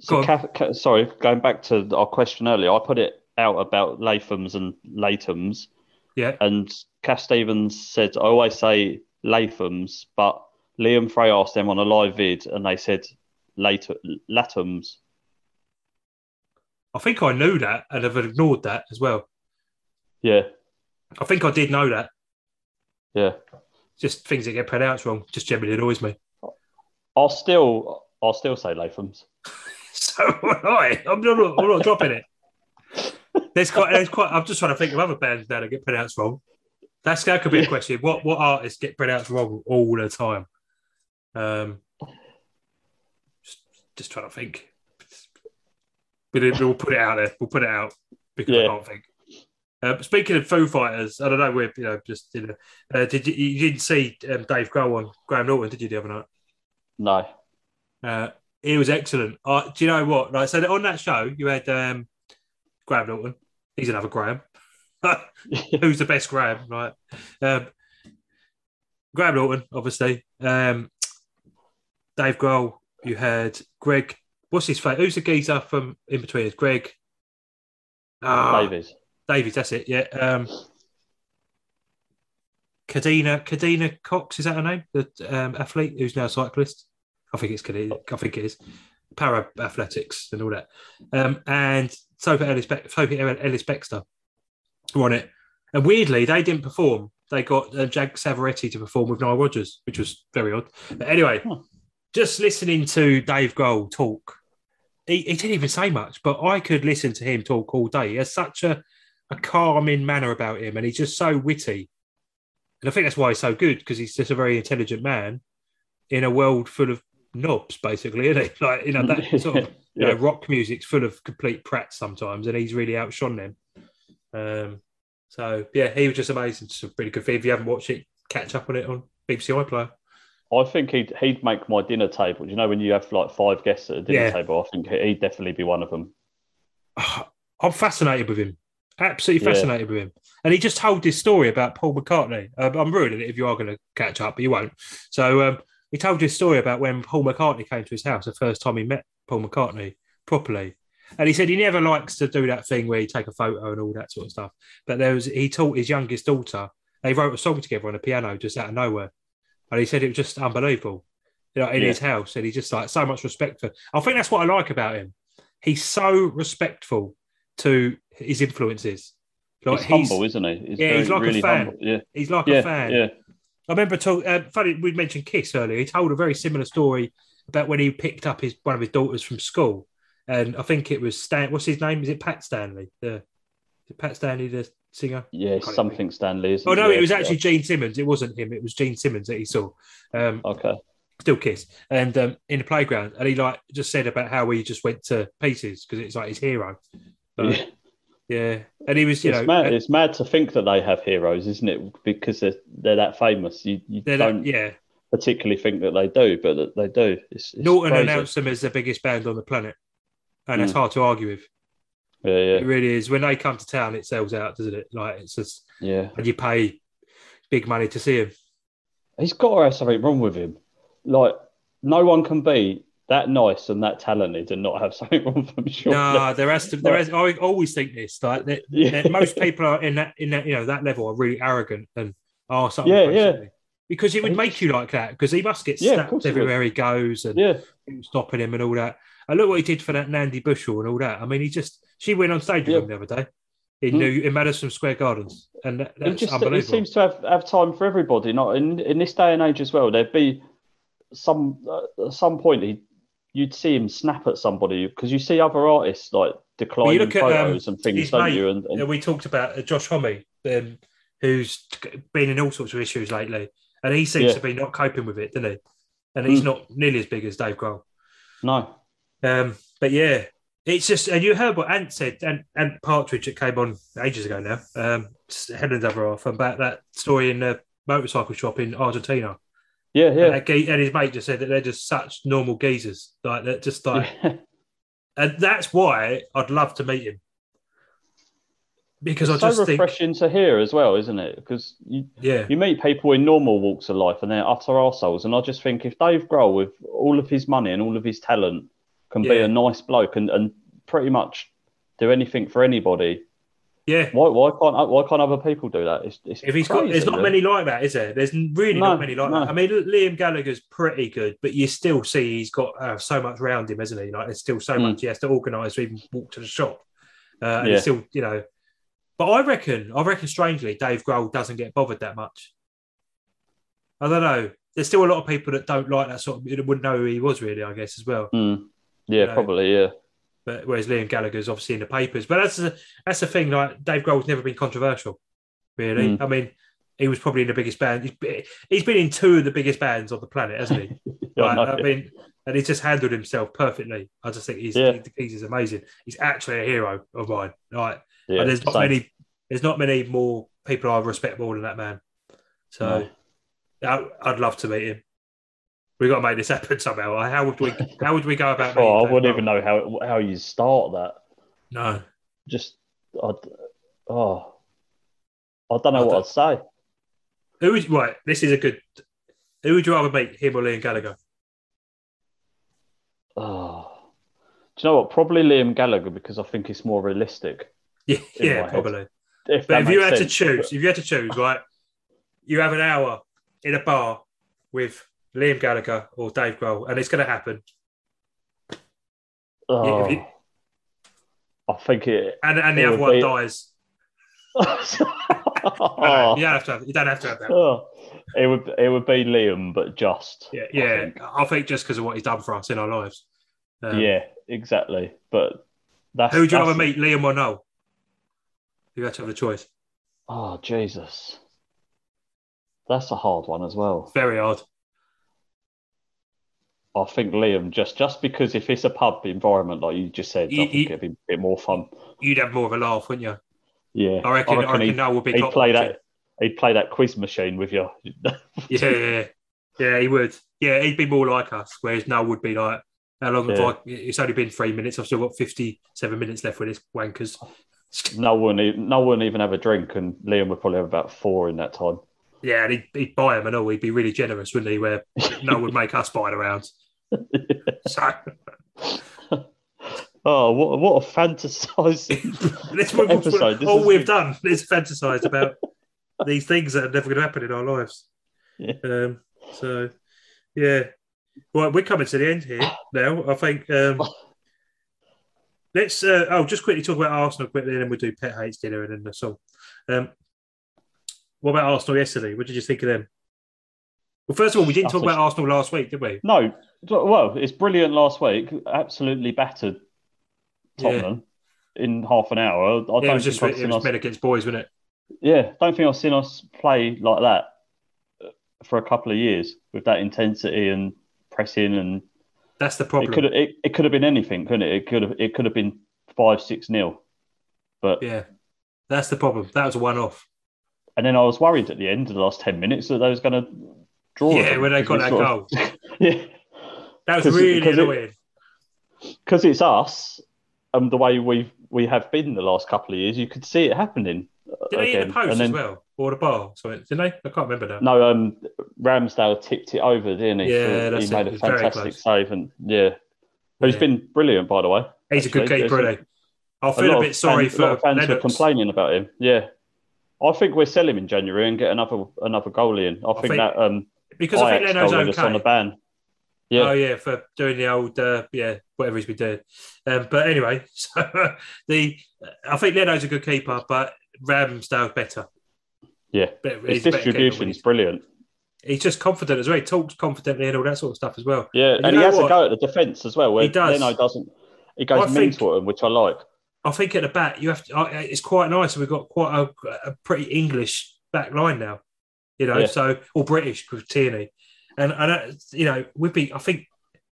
so on. Ca- Ca- sorry, going back to our question earlier, I put it out about Lathum's and Lathum's, yeah, and Cass Stevens said, I always say Lathum's, but Liam Fray asked them on a live vid, and they said Lat- Lathum's. I think I knew that and have ignored that as well. Yeah, I think I did know that. yeah. Just things that get pronounced wrong just generally annoys me. I'll still, I'll still say Lathum's. (laughs) So I, I'm not, I'm not dropping it. There's quite, there's quite. I'm just trying to think of other bands now that get pronounced wrong. That's that could be a question. What what artists get pronounced wrong all the time? Um, just, just trying to think. But it- we'll put it out there. We'll put it out because I Yeah. can't think. Uh, speaking of Foo Fighters, I don't know. We're you know just you know, uh, did you, you didn't see um, Dave Grohl on Graham Norton, did you the other night? No. Uh, he was excellent. Uh, do you know what? Like, so on that show, you had um, Graham Norton. He's another Graham. (laughs) Who's the best Graham? Right. Um, Graham Norton, obviously. Um, Dave Grohl. You had Greg. What's his face? Who's the geezer from in between? It's Greg. Ah, Davies. Davies. That's it. Yeah. Um, Kadeena Kadeena Cox is that her name? The um, athlete who's now a cyclist. I think it's Kadeena. I think it is para athletics and all that. Um, and Sophie Ellis, Be- Sophie Ellis Bextor were on it. And weirdly, they didn't perform. They got uh, Jack Savoretti to perform with Nile Rodgers, which was very odd. But anyway, just listening to Dave Grohl talk, he, he didn't even say much, but I could listen to him talk all day. He has such a, a calming manner about him, and he's just so witty. And I think that's why he's so good because he's just a very intelligent man in a world full of knobs, basically, isn't he? (laughs) Like you know that (laughs) sort of you know, rock music's full of complete prats sometimes, and he's really outshone them. Um, so yeah, he was just amazing. Just a really good thing. If you haven't watched it, catch up on it on BBC iPlayer. I think he'd he'd make my dinner table. You know, when you have like five guests at a dinner Yeah. table, I think he'd definitely be one of them. Ah, I'm fascinated with him, Absolutely Yeah. fascinated with him. And he just told this story about Paul McCartney. Um, I'm ruining it if you are going to catch up, but you won't. So um, he told this story about when Paul McCartney came to his house the first time he met Paul McCartney properly. And he said he never likes to do that thing where you take a photo and all that sort of stuff. But there was he taught his youngest daughter. They wrote a song together on a piano just out of nowhere, and he said it was just unbelievable. You know, in Yeah. his house, and he just like so much respect for. I think that's what I like about him. He's so respectful to his influences. Like he's humble, isn't he? He's yeah, very, he's like a fan. humble. Yeah, he's like yeah, a fan. yeah. I remember talk, uh, funny we mentioned Kiss earlier. He told a very similar story about when he picked up his one of his daughters from school, and I think it was Stan. What's his name? Is it Pat Stanley? The is it Pat Stanley, the singer. Yeah, something Stanley. Oh no, yeah, it was actually Gene Simmons. It wasn't him. It was Gene Simmons that he saw. Um, Okay. still Kiss, and um, in the playground, and he like just said about how he just went to pieces because it's like his hero. But, Yeah. yeah, and he was, you it's know, mad. uh, It's mad to think that they have heroes, isn't it? Because they're, they're that famous. You, you don't that- yeah. particularly think that they do, but that they do. It's, it's Norton crazy. announced them as the biggest band on the planet, and that's Mm. hard to argue with. Yeah, It really is. When they come to town, it sells out, doesn't it? Like it's just, yeah. and you pay big money to see him. He's got to have something wrong with him. Like no one can be that nice and that talented and not have (laughs) something wrong with them. Surely. No, there has to. There has, I always think this. Like that, Yeah. that most people are in that in that you know that level are really arrogant and are something. Yeah, basically. Because it would make you like that. Because he must get Yeah, of snapped course he everywhere he goes and Yeah, stopping him and all that. And look what he did for that Nandi Bushell and all that. I mean, he just she went on stage with Yeah. him the other day in Hmm. New in Madison Square Gardens, and that, that's just he unbelievable. seems to have, have time for everybody. Not in in this day and age as well. There'd be some uh, at some point he you'd see him snap at somebody because you see other artists like declining look at, um, photos and things, don't mate, you? And, and we talked about uh, Josh Homme, um, who's been in all sorts of issues lately, and he seems Yeah. to be not coping with it, doesn't he? And he's Hmm. not nearly as big as Dave Grohl. no, Um, but yeah, it's just, and you heard what Ant said, and and Partridge that came on ages ago now, um, Helen's other half, about that story in the motorcycle shop in Argentina. yeah, And, yeah. that ge- and his mate just said that they're just such normal geezers, like that, just like, yeah. (laughs) and that's why I'd love to meet him because It's I just so think, refreshing to hear as well, isn't it? Because you, yeah, you meet people in normal walks of life and they're utter arseholes. And I just think if Dave Grohl, with all of his money and all of his talent, can be a nice bloke and, and pretty much do anything for anybody, yeah. why why can't why can't other people do that? It's, it's If he's got, there's not many like that, is there? There's really No, not many like no. that. I mean, Liam Gallagher's pretty good, but you still see he's got uh, so much around him, hasn't he? Like, there's still so Mm. much he has to organise to even walk to the shop. Uh, and Yeah. he's still, you know. But I reckon, I reckon, strangely, Dave Grohl doesn't get bothered that much. I don't know. There's still a lot of people that don't like that sort of, that wouldn't know who he was really, I guess, as well. Mm. Yeah, know. probably. Yeah, But whereas Liam Gallagher's obviously in the papers. But that's the that's the thing. Like Dave Grohl's never been controversial, really. Mm. I mean, he was probably in the biggest band. He's been, he's been in two of the biggest bands on the planet, hasn't he? (laughs) Like, I mean, and he's just handled himself perfectly. I just think he's Yeah. he's, he's amazing. He's actually a hero of mine. Like, yeah. there's not same. many there's not many more people I respect more than that man. So I, I'd love to meet him. We got to make this happen somehow. How would we? How would we go about? Oh, I wouldn't even know how how you start that. No. Just, I'd, oh, I don't know I what don't- I'd say. Who would right? This is a good. Who would you rather meet, him or Liam Gallagher? Oh. Do you know what? Probably Liam Gallagher because I think it's more realistic. (laughs) Yeah, yeah, probably. If But if you had sense. to choose, if you had to choose, right, you have an hour in a bar with Liam Gallagher or Dave Grohl, and it's going to happen. Oh, you- I think it. And and the It other one be- dies. (laughs) oh, You don't have to. Have, you don't have to have that. oh. It would it would be Liam, but just. Yeah, I think. I think just because of what he's done for us in our lives. Um, yeah, exactly. But that's. Who would you rather meet, Liam or Noel? You had to have the choice. Oh Jesus, that's a hard one as well. Very hard. I think Liam just just because if it's a pub environment like you just said, You- I think you- it'd be a bit more fun. You'd have more of a laugh, wouldn't you? Yeah, I reckon. I reckon, he'd, Noel would be. he'd play that. He'd play that quiz machine with you. (laughs) Yeah, yeah, yeah. yeah, he would. Yeah, he'd be more like us, whereas Noel would be like, how long have I? It's only been three minutes. I've still got fifty-seven minutes left with this wankers. no one, no one even have a drink, and Liam would probably have about four in that time. Yeah, and he'd, he'd buy them and all. He'd be really generous, wouldn't he? Where no one would make us buy it around. So (laughs) Oh, what what a fantasizing (laughs) this episode. This all we've done is fantasized about these things that are never going to happen in our lives. Yeah. Um, so, yeah. Well, we're coming to the end here now. I think. Um, let's. Uh, oh, just quickly talk about Arsenal quickly, and then we'll do pet hates dinner and then the song. Um, what about Arsenal yesterday? What did you think of them? Well, first of all, we didn't talk about Arsenal last week, did we? No, well, it's brilliant last week. Absolutely battered Tottenham in half an hour. I Yeah, don't it was just it was us, boys, wasn't it? yeah, don't think I've seen us play like that for a couple of years with that intensity and pressing and That's the it problem. could have it, it could have been anything, couldn't it? It could have it could have been five six nil, but Yeah, that's the problem. That was one-off. And then I was worried at the end of the last ten minutes that they was going to draw. Yeah, when they got that goal, of- (laughs) yeah, that was 'Cause- really because it- annoying. because it's us and the way we we have been the last couple of years, you could see it happening. uh, Did they hit the post then- as well, or the bar? Sorry, didn't they? I can't remember now. No, um, Ramsdale tipped it over, didn't he? Yeah, he it. made a fantastic save, and yeah, who's Yeah. been brilliant by the way. He's a good keeper, isn't he? I feel a, lot bit sorry fans, a lot for of fans were complaining about him. Yeah, I think we'll sell him in January and get another another goalie in. I, think, think that um, because I think Leno's that's on the okay. ban. Yeah, Oh yeah, for doing the old uh, yeah whatever he's been doing. Um, but anyway, (laughs) so the I think Leno's a good keeper, but Ramsdale's better. yeah. Better- His he's a better keeper when distribution is brilliant. He's just confident as well. He talks confidently and all that sort of stuff as well. Yeah, you and he has what? a go at the defence as well. Where He does. Leno doesn't. He goes I mental him, which I like. I think at the back you have to. It's quite nice. We've got quite a, a pretty English back line now, you know. Yeah. So or British with Tierney, and and uh, you know we'd be. I think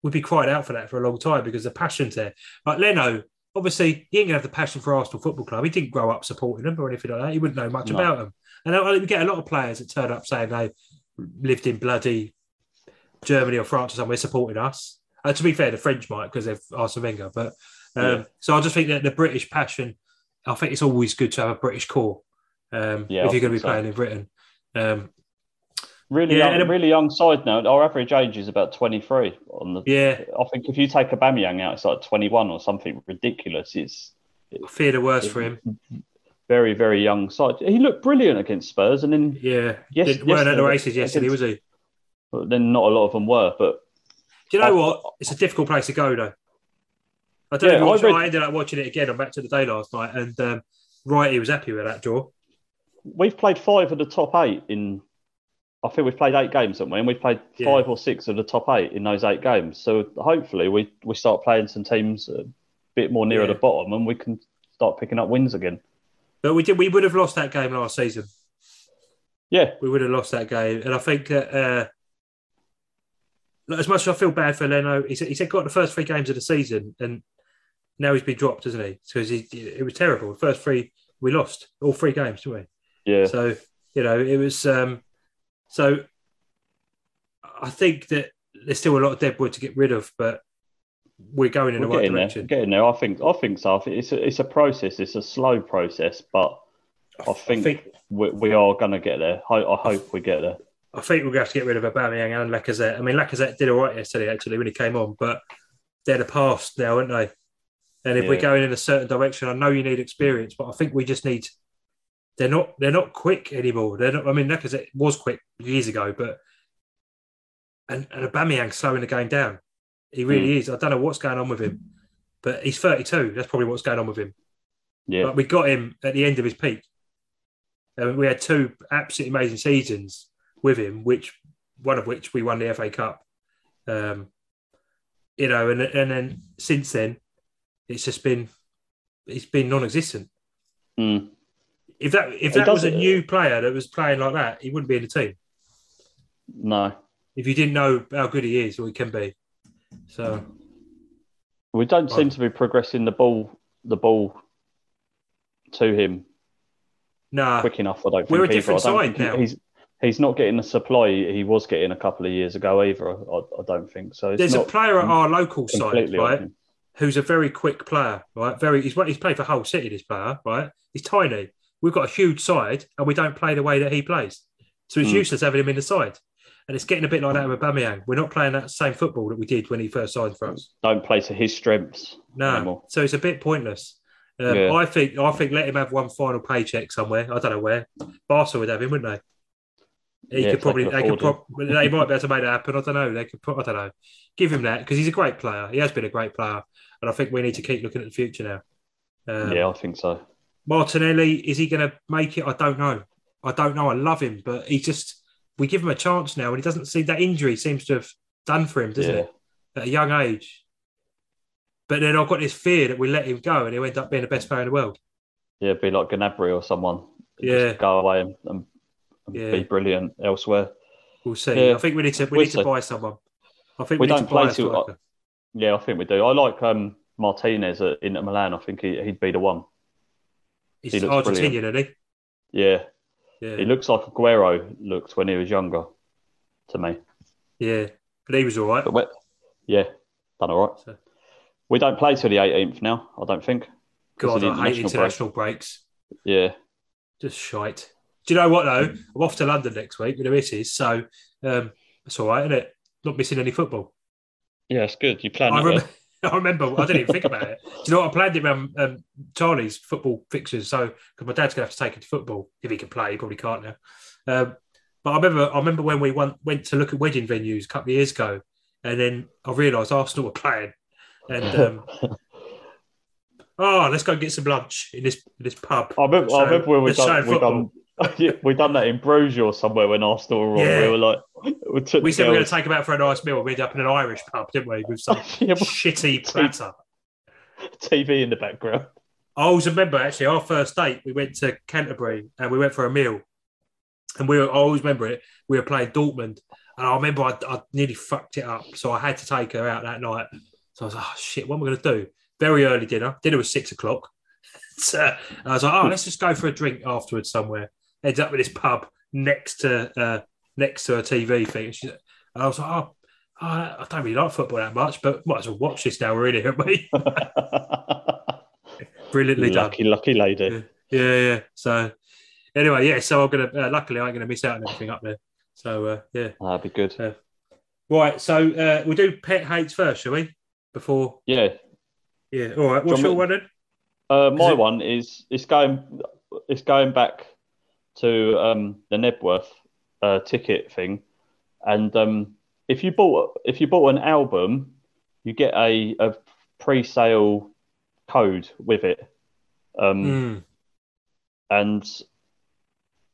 we'd be cried out for that for a long time because the passion's there. Like Leno, obviously he ain't gonna have the passion for Arsenal Football Club. He didn't grow up supporting them or anything like that. He wouldn't know much No. about them. And I, we get a lot of players that turn up saying they lived in bloody Germany or France or somewhere supporting us. Uh, to be fair, the French might because they've Arsene Wenger, but um, Yeah. so I just think that the British passion. I think it's always good to have a British core um, Yeah, if you're going to be so. playing in Britain. Um, Really Yeah, young, a- really young side note. Our average age is about twenty three. On the, yeah, I think if you take Aubameyang out, it's like twenty one or something ridiculous. It's I fear the worst for him. very, very young side. He looked brilliant against Spurs, and then Yeah, Yes- Didn't, weren't at the races yesterday, was against- he? then not a lot of them were. But Do you know I- what? It's a difficult place to go, though. I don't Yeah, know. I watched- read- I ended up watching it again on Match of the Day last night, and um, right, he was happy with that draw. we've played five of the top eight in. I think we've played eight games, haven't we? And we've played Yeah. five or six of the top eight in those eight games. So hopefully we, we start playing some teams a bit more nearer Yeah. the bottom, and we can start picking up wins again. But we did. We would have lost that game last season. Yeah, We would have lost that game, and I think that uh, as much as I feel bad for Leno, he said he said got the first three games of the season, and now he's been dropped, hasn't he? Because he, it was terrible. The first three we lost all three games, didn't we? yeah. So you know, it was. Um, so I think that there's still a lot of dead wood to get rid of, but we're going in We're the right getting there. direction. Getting there. I think. I think so. I think it's a, it's a process. It's a slow process, but I think, think- we, we are going to get there. I, I hope we get there. I think we're going to have to get rid of Aubameyang and Lacazette. I mean, Lacazette did all right yesterday actually when he came on, but they're the past now, aren't they? And if we're going in a certain direction, I know you need experience, but I think we just need. They're not. They're not quick anymore. They're not. I mean, because it was quick years ago, but and and Aubameyang slowing the game down. He really is. I don't know what's going on with him, but he's 32. That's probably what's going on with him. Yeah, But we got him at the end of his peak. And we had two absolutely amazing seasons with him, which one of which we won the FA Cup. Um, you know, and and then since then, it's just been it's been non-existent. Mm. If that if that was a new player that was playing like that, he wouldn't be in the team. no. If you didn't know how good he is or he can be, so We don't Right. seem to be progressing the ball the ball to him nah, quick enough. I don't think We're a different side now. He's he's not getting the supply he was getting a couple of years ago either. I, I don't think so. It's there's a player at our local side, right? Who's a very quick player, right? Very he's he's played for Hull City. This player, right? He's tiny. We've got a huge side, and we don't play the way that he plays. So it's Mm. useless having him in the side. And it's getting a bit like that with Aubameyang. We're not playing that same football that we did when he first signed for us. Don't play to his strengths No, anymore. so it's a bit pointless. Um, Yeah. I think I think let him have one final paycheck somewhere. I don't know where. Barca would have him, wouldn't they? He Yeah, could probably they could afford prob- they might be able to make that happen. I don't know. They could put I don't know. Give him that because he's a great player. He has been a great player, and I think we need to keep looking at the future now. Um, yeah, I think so. Martinelli is he going to make it? I don't know. I don't know. I love him, but he just we give him a chance now, and he doesn't see that injury seems to have done for him, doesn't Yeah. it? At a young age. But then I've got this fear that we let him go, and he'll end up being the best player in the world. Yeah, be like Gnabry or someone. Yeah. Just go away and, and Yeah. be brilliant elsewhere. We'll see. Yeah. I think we need to we We'll need to buy someone. I think We we, don't to play too-. Yeah, I think we do. I like um, Martinez at Inter Milan. I think he, he'd be the one. He's he looks Argentinian, isn't Yeah, he? Yeah, he looks like Aguero looked when he was younger to me. yeah. But he was all right. But yeah, done all right. So- We don't play till the 18th now, I don't think. God, I hate international break. international breaks. Yeah, Just shite. Do you know what though? I'm off to London next week with the missus, so um, it's all right, isn't it? Not missing any football. yeah, it's good. You plan I remember. (laughs) I remember. I didn't even think about it. Do you know what? I planned it around um, Charlie's football fixtures. So because my dad's gonna have to take him to football if he can play. He probably can't now. Um, but I remember. I remember when we went, went to look at wedding venues a couple of years ago, and then I realised Arsenal were playing, and um, (laughs) oh, let's go get some lunch in this in this pub. I remember, I So, remember when we done, we done, we done that in Bruges or somewhere when Arsenal were on. Yeah. We were like, we took We said we were going to take him out for a nice meal. We ended up in an Irish pub, didn't we? With some (laughs) Yeah, shitty platter. TV in the background. I always remember actually our first date. We went to Canterbury and we went for a meal, and we were. I always remember it. We were playing Dortmund, and I remember I, I nearly fucked it up, so I had to take her out that night. So I was like, "Oh shit, what am I going to do?" Very early dinner. Dinner was six o'clock. (laughs) So I was like, "Oh, let's just go for a drink afterwards somewhere." Ends up with this pub next to uh, next to a TV thing. And, I was like, "Oh." oh, I don't really like football that much, but might as well watch this now. We're in it, haven't we? (laughs) Brilliantly done. lucky, lucky lady. Yeah, yeah. So anyway, yeah. So I'm gonna. Uh, luckily, I ain't gonna miss out on anything up there. So uh, yeah. That'd be good. Right. So uh, we'll do pet hates first, shall we? Before. Yeah. Yeah. All right. What's you your one then? Uh, my it- one is it's going it's going back to um, the Knebworth uh, ticket thing, and um, if you bought if you bought an album, you get a, a pre-sale code with it, um, Mm. and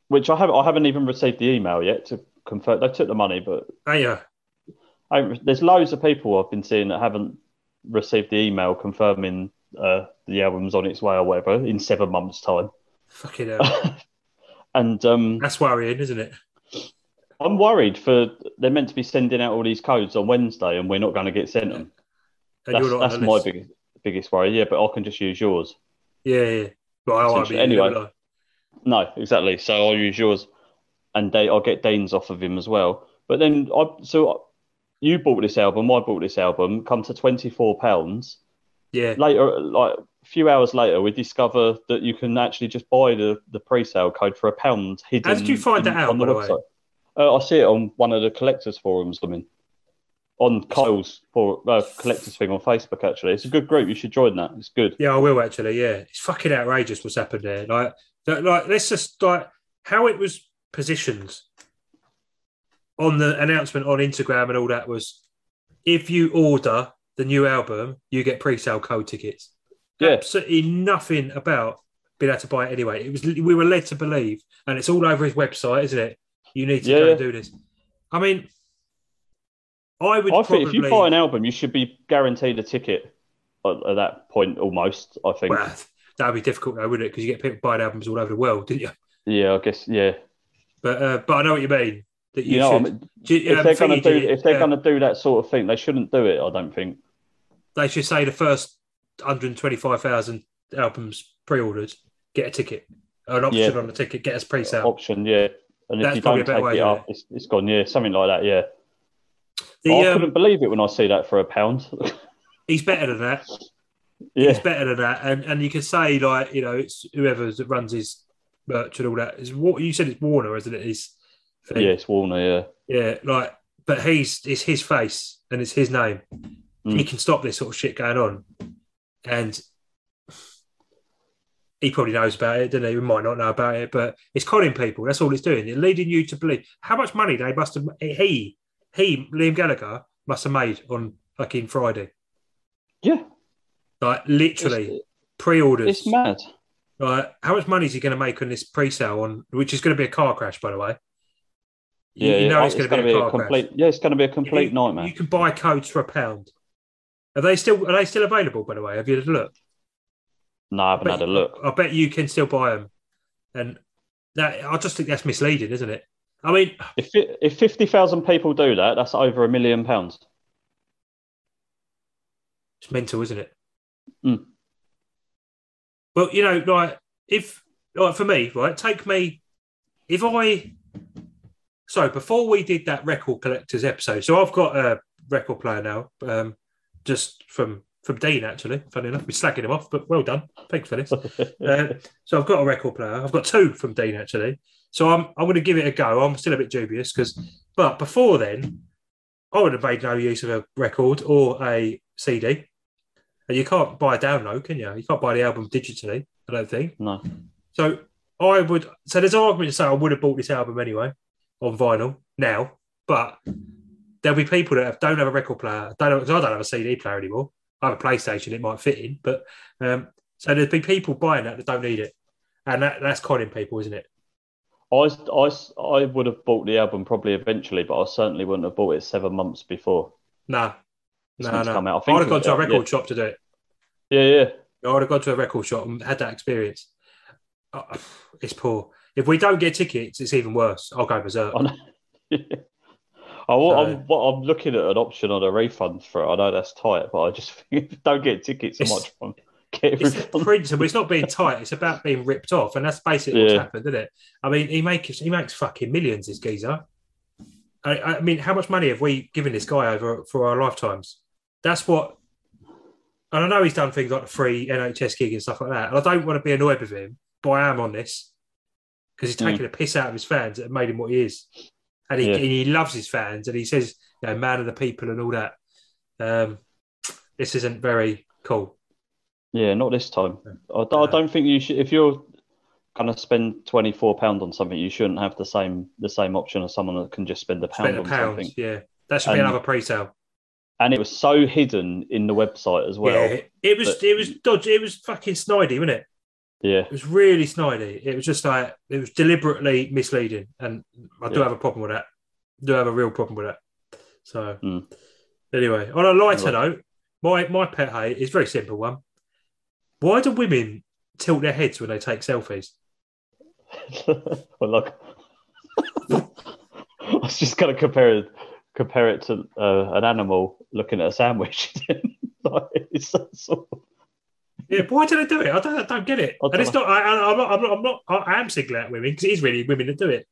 which I have I haven't even received the email yet to confirm. They took the money, but Oh, yeah. I, there's loads of people I've been seeing that haven't received the email confirming uh, the album's on its way or whatever in seven months' time. Fucking hell. (laughs) and um, That's worrying, isn't it? I'm worried for they're meant to be sending out all these codes on Wednesday, and we're not going to get sent them. And That's, that's my biggest biggest worry. Yeah, but I can just use yours. Yeah, yeah. Well, I be Anyway. No, exactly. So I'll use yours, and they, I'll get Dean's off of him as well. But then I so you bought this album, I bought this album, come to twenty four pounds. Yeah. Later, like few hours later, we discover that you can actually just buy the, the pre sale code for a pound hidden. How did you find in- that out, on the by the way? website. Uh, I see it on one of the collectors forums. I mean, on Kyle's for uh, collectors thing on Facebook. Actually, it's a good group. You should join that. It's good. Yeah, I will actually. Yeah, it's fucking outrageous what's happened there. Like, like let's just like how it was positioned on the announcement on Instagram and all that was if you order the new album, you get pre-sale code tickets. Yeah. Absolutely nothing about being able to buy it anyway. It was we were led to believe, and it's all over his website, isn't it? You need to Yeah, go and do this. I mean, I would I probably think if you buy an album, you should be guaranteed a ticket at, at that point. Almost, I think. well, that would be difficult though, wouldn't it? Because you get people buying albums all over the world, didn't you? Yeah, I guess. Yeah, But uh, but I know what you mean. That you, you, know, should. I mean, Do if um, they're going to do if they're uh, going to do that sort of thing, they shouldn't do it. I don't think. they should say the first 125,000 albums pre-ordered get a ticket, an option Yeah. on the ticket, get us pre-sale. option, yeah. And if That's you probably don't a better take way it up, it's, it's gone. Yeah, something like that. Yeah. The, I um, couldn't believe it when I see that for a pound. (laughs) he's better than that. Yeah, He's better than that, and and you can say like you know it's whoever that runs his merch and all that. Is what you said? It's Warner, isn't it? His thing. yeah, it's Warner. Yeah, yeah. Like, but he's it's his face and it's his name. Mm. He can stop this sort of shit going on, and he probably knows about it, doesn't he? He might not know about it, but it's conning people. That's all it's doing. It's leading you to believe how much money they must have. He, he, Liam Gallagher must have made on fucking Friday. yeah. Like literally It's, pre-orders. it's mad. Right, how much money is he going to make on this pre-sale on, which is going to be a car crash, by the way? You- Yeah, you know yeah. it's going to be, a, car complete. crash. Yeah, it's going to be a complete you, nightmare. You can buy codes for a pound. Are they still? Are they still available? By the way, have you had a look? no, I haven't bet- had a look. I bet you can still buy them, and that I just think that's misleading, isn't it? I mean, If it, if fifty thousand people do that, that's over a million pounds. it's mental, isn't it? Mm. Well, you know, like if like for me, right, take me if I so before we did that record collectors episode, so I've got a record player now, um, just from from Dean actually. Funny enough, we're slacking him off, but well done. Thanks for this. Uh, so I've got a record player. I've got two from Dean actually. So I'm I'm going to give it a go. I'm still a bit dubious because, but before then, I would have made no use of a record or a CD. And you can't buy a download, can you? You can't buy the album digitally. I don't think. no, So I would. So there's an argument to say I would have bought this album anyway on vinyl now, but there'll be people that don't have a record player. Don't have, 'cause I don't have a CD player anymore. I have a PlayStation. It might fit in, but um, so there'd be people buying that that don't need it, and that, that's conning people, isn't it? I, I, I would have bought the album probably eventually, but I certainly wouldn't have bought it seven months before. No, It's no, no. come out. I would have gone to a record yeah. shop to do it. Yeah, yeah. I would have gone to a record shop and had that experience. Uh, (sighs) it's poor. If we don't get tickets, it's even worse. I'll go berserk. I know. (laughs) I, wa- So- I'm, looking at an option on a refund for it. I know that's tight, but I just think (laughs) don't get tickets so much from It's principle. It's not being tight. It's about being ripped off, and that's basically what's happened, isn't it? I mean, he makes he makes fucking millions. This geezer. I, I mean, how much money have we given this guy over for our lifetimes? That's what. And I know he's done things like the free NHS gig and stuff like that. And I don't want to be annoyed with him, but I am on this because he's Mm. taking a piss out of his fans that have made him what he is, and he, Yeah. and he loves his fans, and he says, you know, man of the people and all that. Um, this isn't very cool. Yeah, not this time. I, I don't think you should. If you're going to spend twenty four pound on something, you shouldn't have the same the same option as someone that can just spend a pound Spent a pound, something. yeah. That should be another pre-sale. And it was so hidden in the website as well. yeah, it was it was dodgy. It was fucking snidey, wasn't it? Yeah, It was really snidey. It was just like it was deliberately misleading, and I do Yeah. have a problem with that. I do have a real problem with that. So Mm. anyway, on a lighter note, my my pet hate is very simple one. Why do women tilt their heads when they take selfies? (laughs) well, look, (laughs) I was just going to compare it compare it to uh, an animal looking at a sandwich. (laughs) like, it's that sort of- Yeah, why do they do it? I don't, I don't get it. I and it's not. I, I'm not. I'm not. I'm not. I am singling out women because it is really women that do it.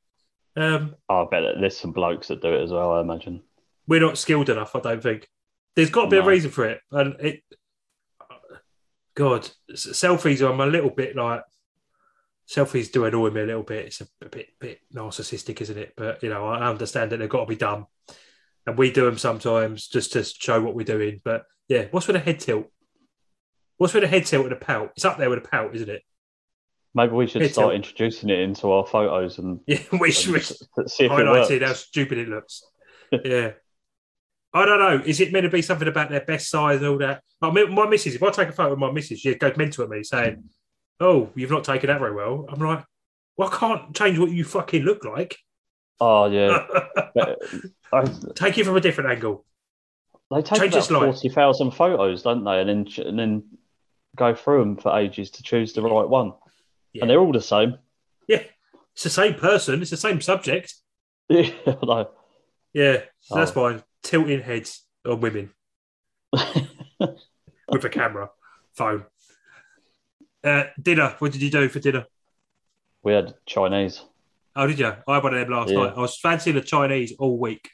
Um, Oh, I bet that there's some blokes that do it as well. I imagine. we're not skilled enough. I don't think there's got to be a reason for it, and it. God, selfies. I'm a little bit like selfies do annoy me a little bit. It's a, a bit bit narcissistic, isn't it? But you know, I understand that they've got to be done, and we do them sometimes just to show what we're doing. But yeah, what's with a head tilt? What's with a head tilt and a pout? It's up there with a pout, isn't it? Maybe we should It's start introducing it into our photos and, (laughs) Yeah, we should. see if highlighted how stupid it looks. yeah. I don't know. Is it meant to be something about their best size and all that? Like my, my missus, if I take a photo of my missus, she goes mental at me saying, Oh, you've not taken that very well. I'm like, Well, I can't change what you fucking look like. Oh yeah, (laughs) uh, I, take it from a different angle. they take Change about its light. forty thousand photos, don't they? And then and then go through them for ages to choose the right one, Yeah. and they're all the same. Yeah. It's the same person, it's the same subject. (laughs) Yeah, know. Yeah. So that's Oh. fine. Tilting heads on women (laughs) with a camera, phone. Uh, dinner. What did you do for dinner? we had Chinese. Oh, did you? I had one of them last Yeah. night. I was fancying the Chinese all week,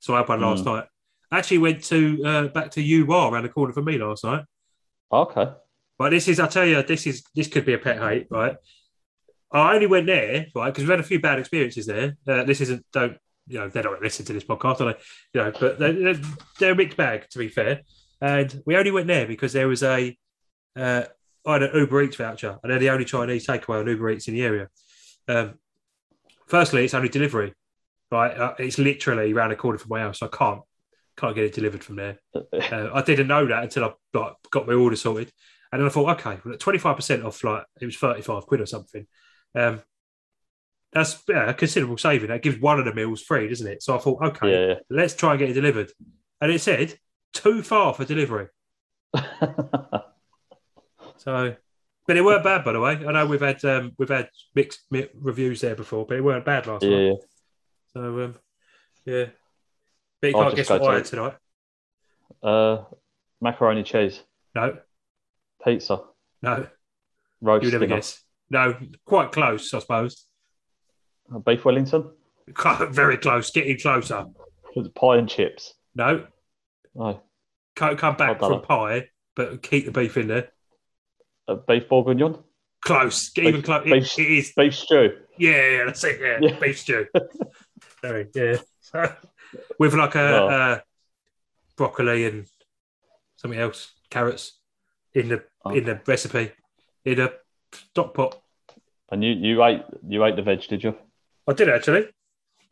so I had one last Mm. night. I actually went to uh, back to U Bar around the corner from me last night. Okay. But this is, I tell you, this is this could be a pet hate, right? I only went there, right, because we've had a few bad experiences there. Uh, this isn't, don't, you know they don't listen to this podcast, are they? You know, but they're, they're, a mixed bag, to be fair. And we only went there because there was a, uh, I had an Uber Eats voucher, and they're the only Chinese takeaway on Uber Eats in the area. Um, firstly, it's only delivery, right? Uh, it's literally around the corner from my house. I can't can't get it delivered from there. (laughs) Uh, I didn't know that until I like, got my order sorted, and then I thought, okay, five percent off, like it was thirty five quid or something. Um, that's yeah, a considerable saving. That gives one of the meals free, doesn't it? So I thought, okay, Yeah. let's try and get it delivered. And it said too far for delivery. (laughs) So, but it weren't bad, by the way. I know we've had um, we've had mixed mi- reviews there before, but it weren't bad last yeah. night. yeah. So, um, yeah. But you can't guess what I had tonight. Uh, macaroni cheese, No, pizza, no, roast you never guess. No, quite close, I suppose. uh, beef Wellington, (laughs) Very close, getting closer. pie and chips. No, No, can't come back from pie, but keep the beef in there. uh, beef bourguignon, Close, Get even close. It, beef- it is. beef stew. Yeah, yeah, that's it. Yeah, Yeah. beef stew. (laughs) Sorry, yeah. (laughs) With like a Well. uh, broccoli and something else, carrots in the In the recipe in a stock pot. And you, you ate you ate the veg, did you? I did actually.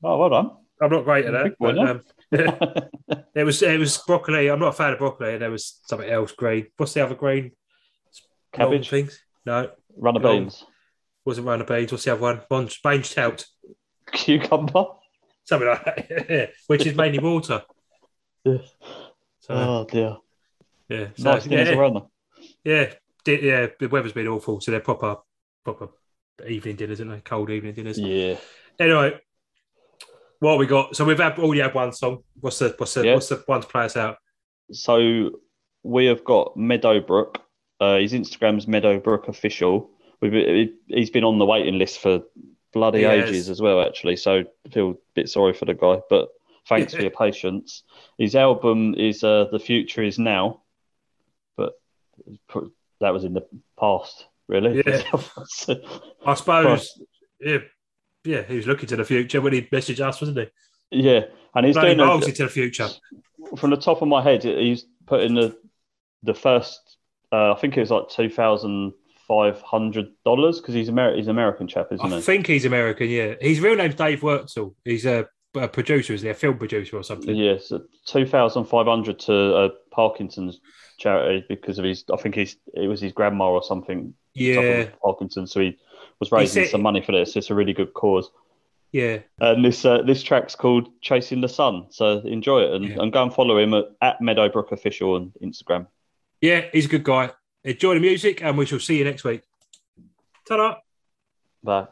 Oh, well done. I'm not great at that. But, um, (laughs) it was it was broccoli. I'm not a fan of broccoli, and there was something else green. What's the other green? Cabbage, things? No, runner Long. beans, wasn't runner beans. What's the other one? One Mange tout. cucumber. Something like that. (laughs) Which is mainly water. Yeah. (laughs) So Oh dear. yeah, so, Nice yeah, around them. Yeah, yeah. The weather's been awful, so they're proper, proper evening dinners, aren't they? Cold evening dinners. Yeah. Anyway, what have we got? So we've had already had one song. What's the what's the Yeah. what's the one to play us out? So we have got Meadowbrook. Uh, his Instagram's Meadowbrook official. We've he's been on the waiting list for bloody ages as well, actually. So I feel a bit sorry for the guy, but thanks for your (laughs) patience. His album is uh, "The Future Is Now," that was in the past, really. Yeah. (laughs) I suppose. Yeah, yeah. He was looking to the future when he messaged us, wasn't he? yeah, and he's doing a, into the future. from the top of my head, he's put in the the first. Uh, I think it was like two thousand five hundred dollars because he's Amer- he's an American chap, isn't I he? I think he's American. Yeah, his real name's Dave Wurtzel. He's a, a producer, isn't he? A film producer or something. Yes, two thousand five hundred to a Parkinson's charity because of his. I think he's it was his grandma or something. Yeah, Parkinson's, so he was raising said- some money for this. It's a really good cause. yeah. And this uh, this track's called "Chasing the Sun," so enjoy it and, Yeah. and go and follow him at, at Meadowbrook Official on Instagram. Yeah, he's a good guy. Enjoy the music, and we shall see you next week. Ta-da! Bye.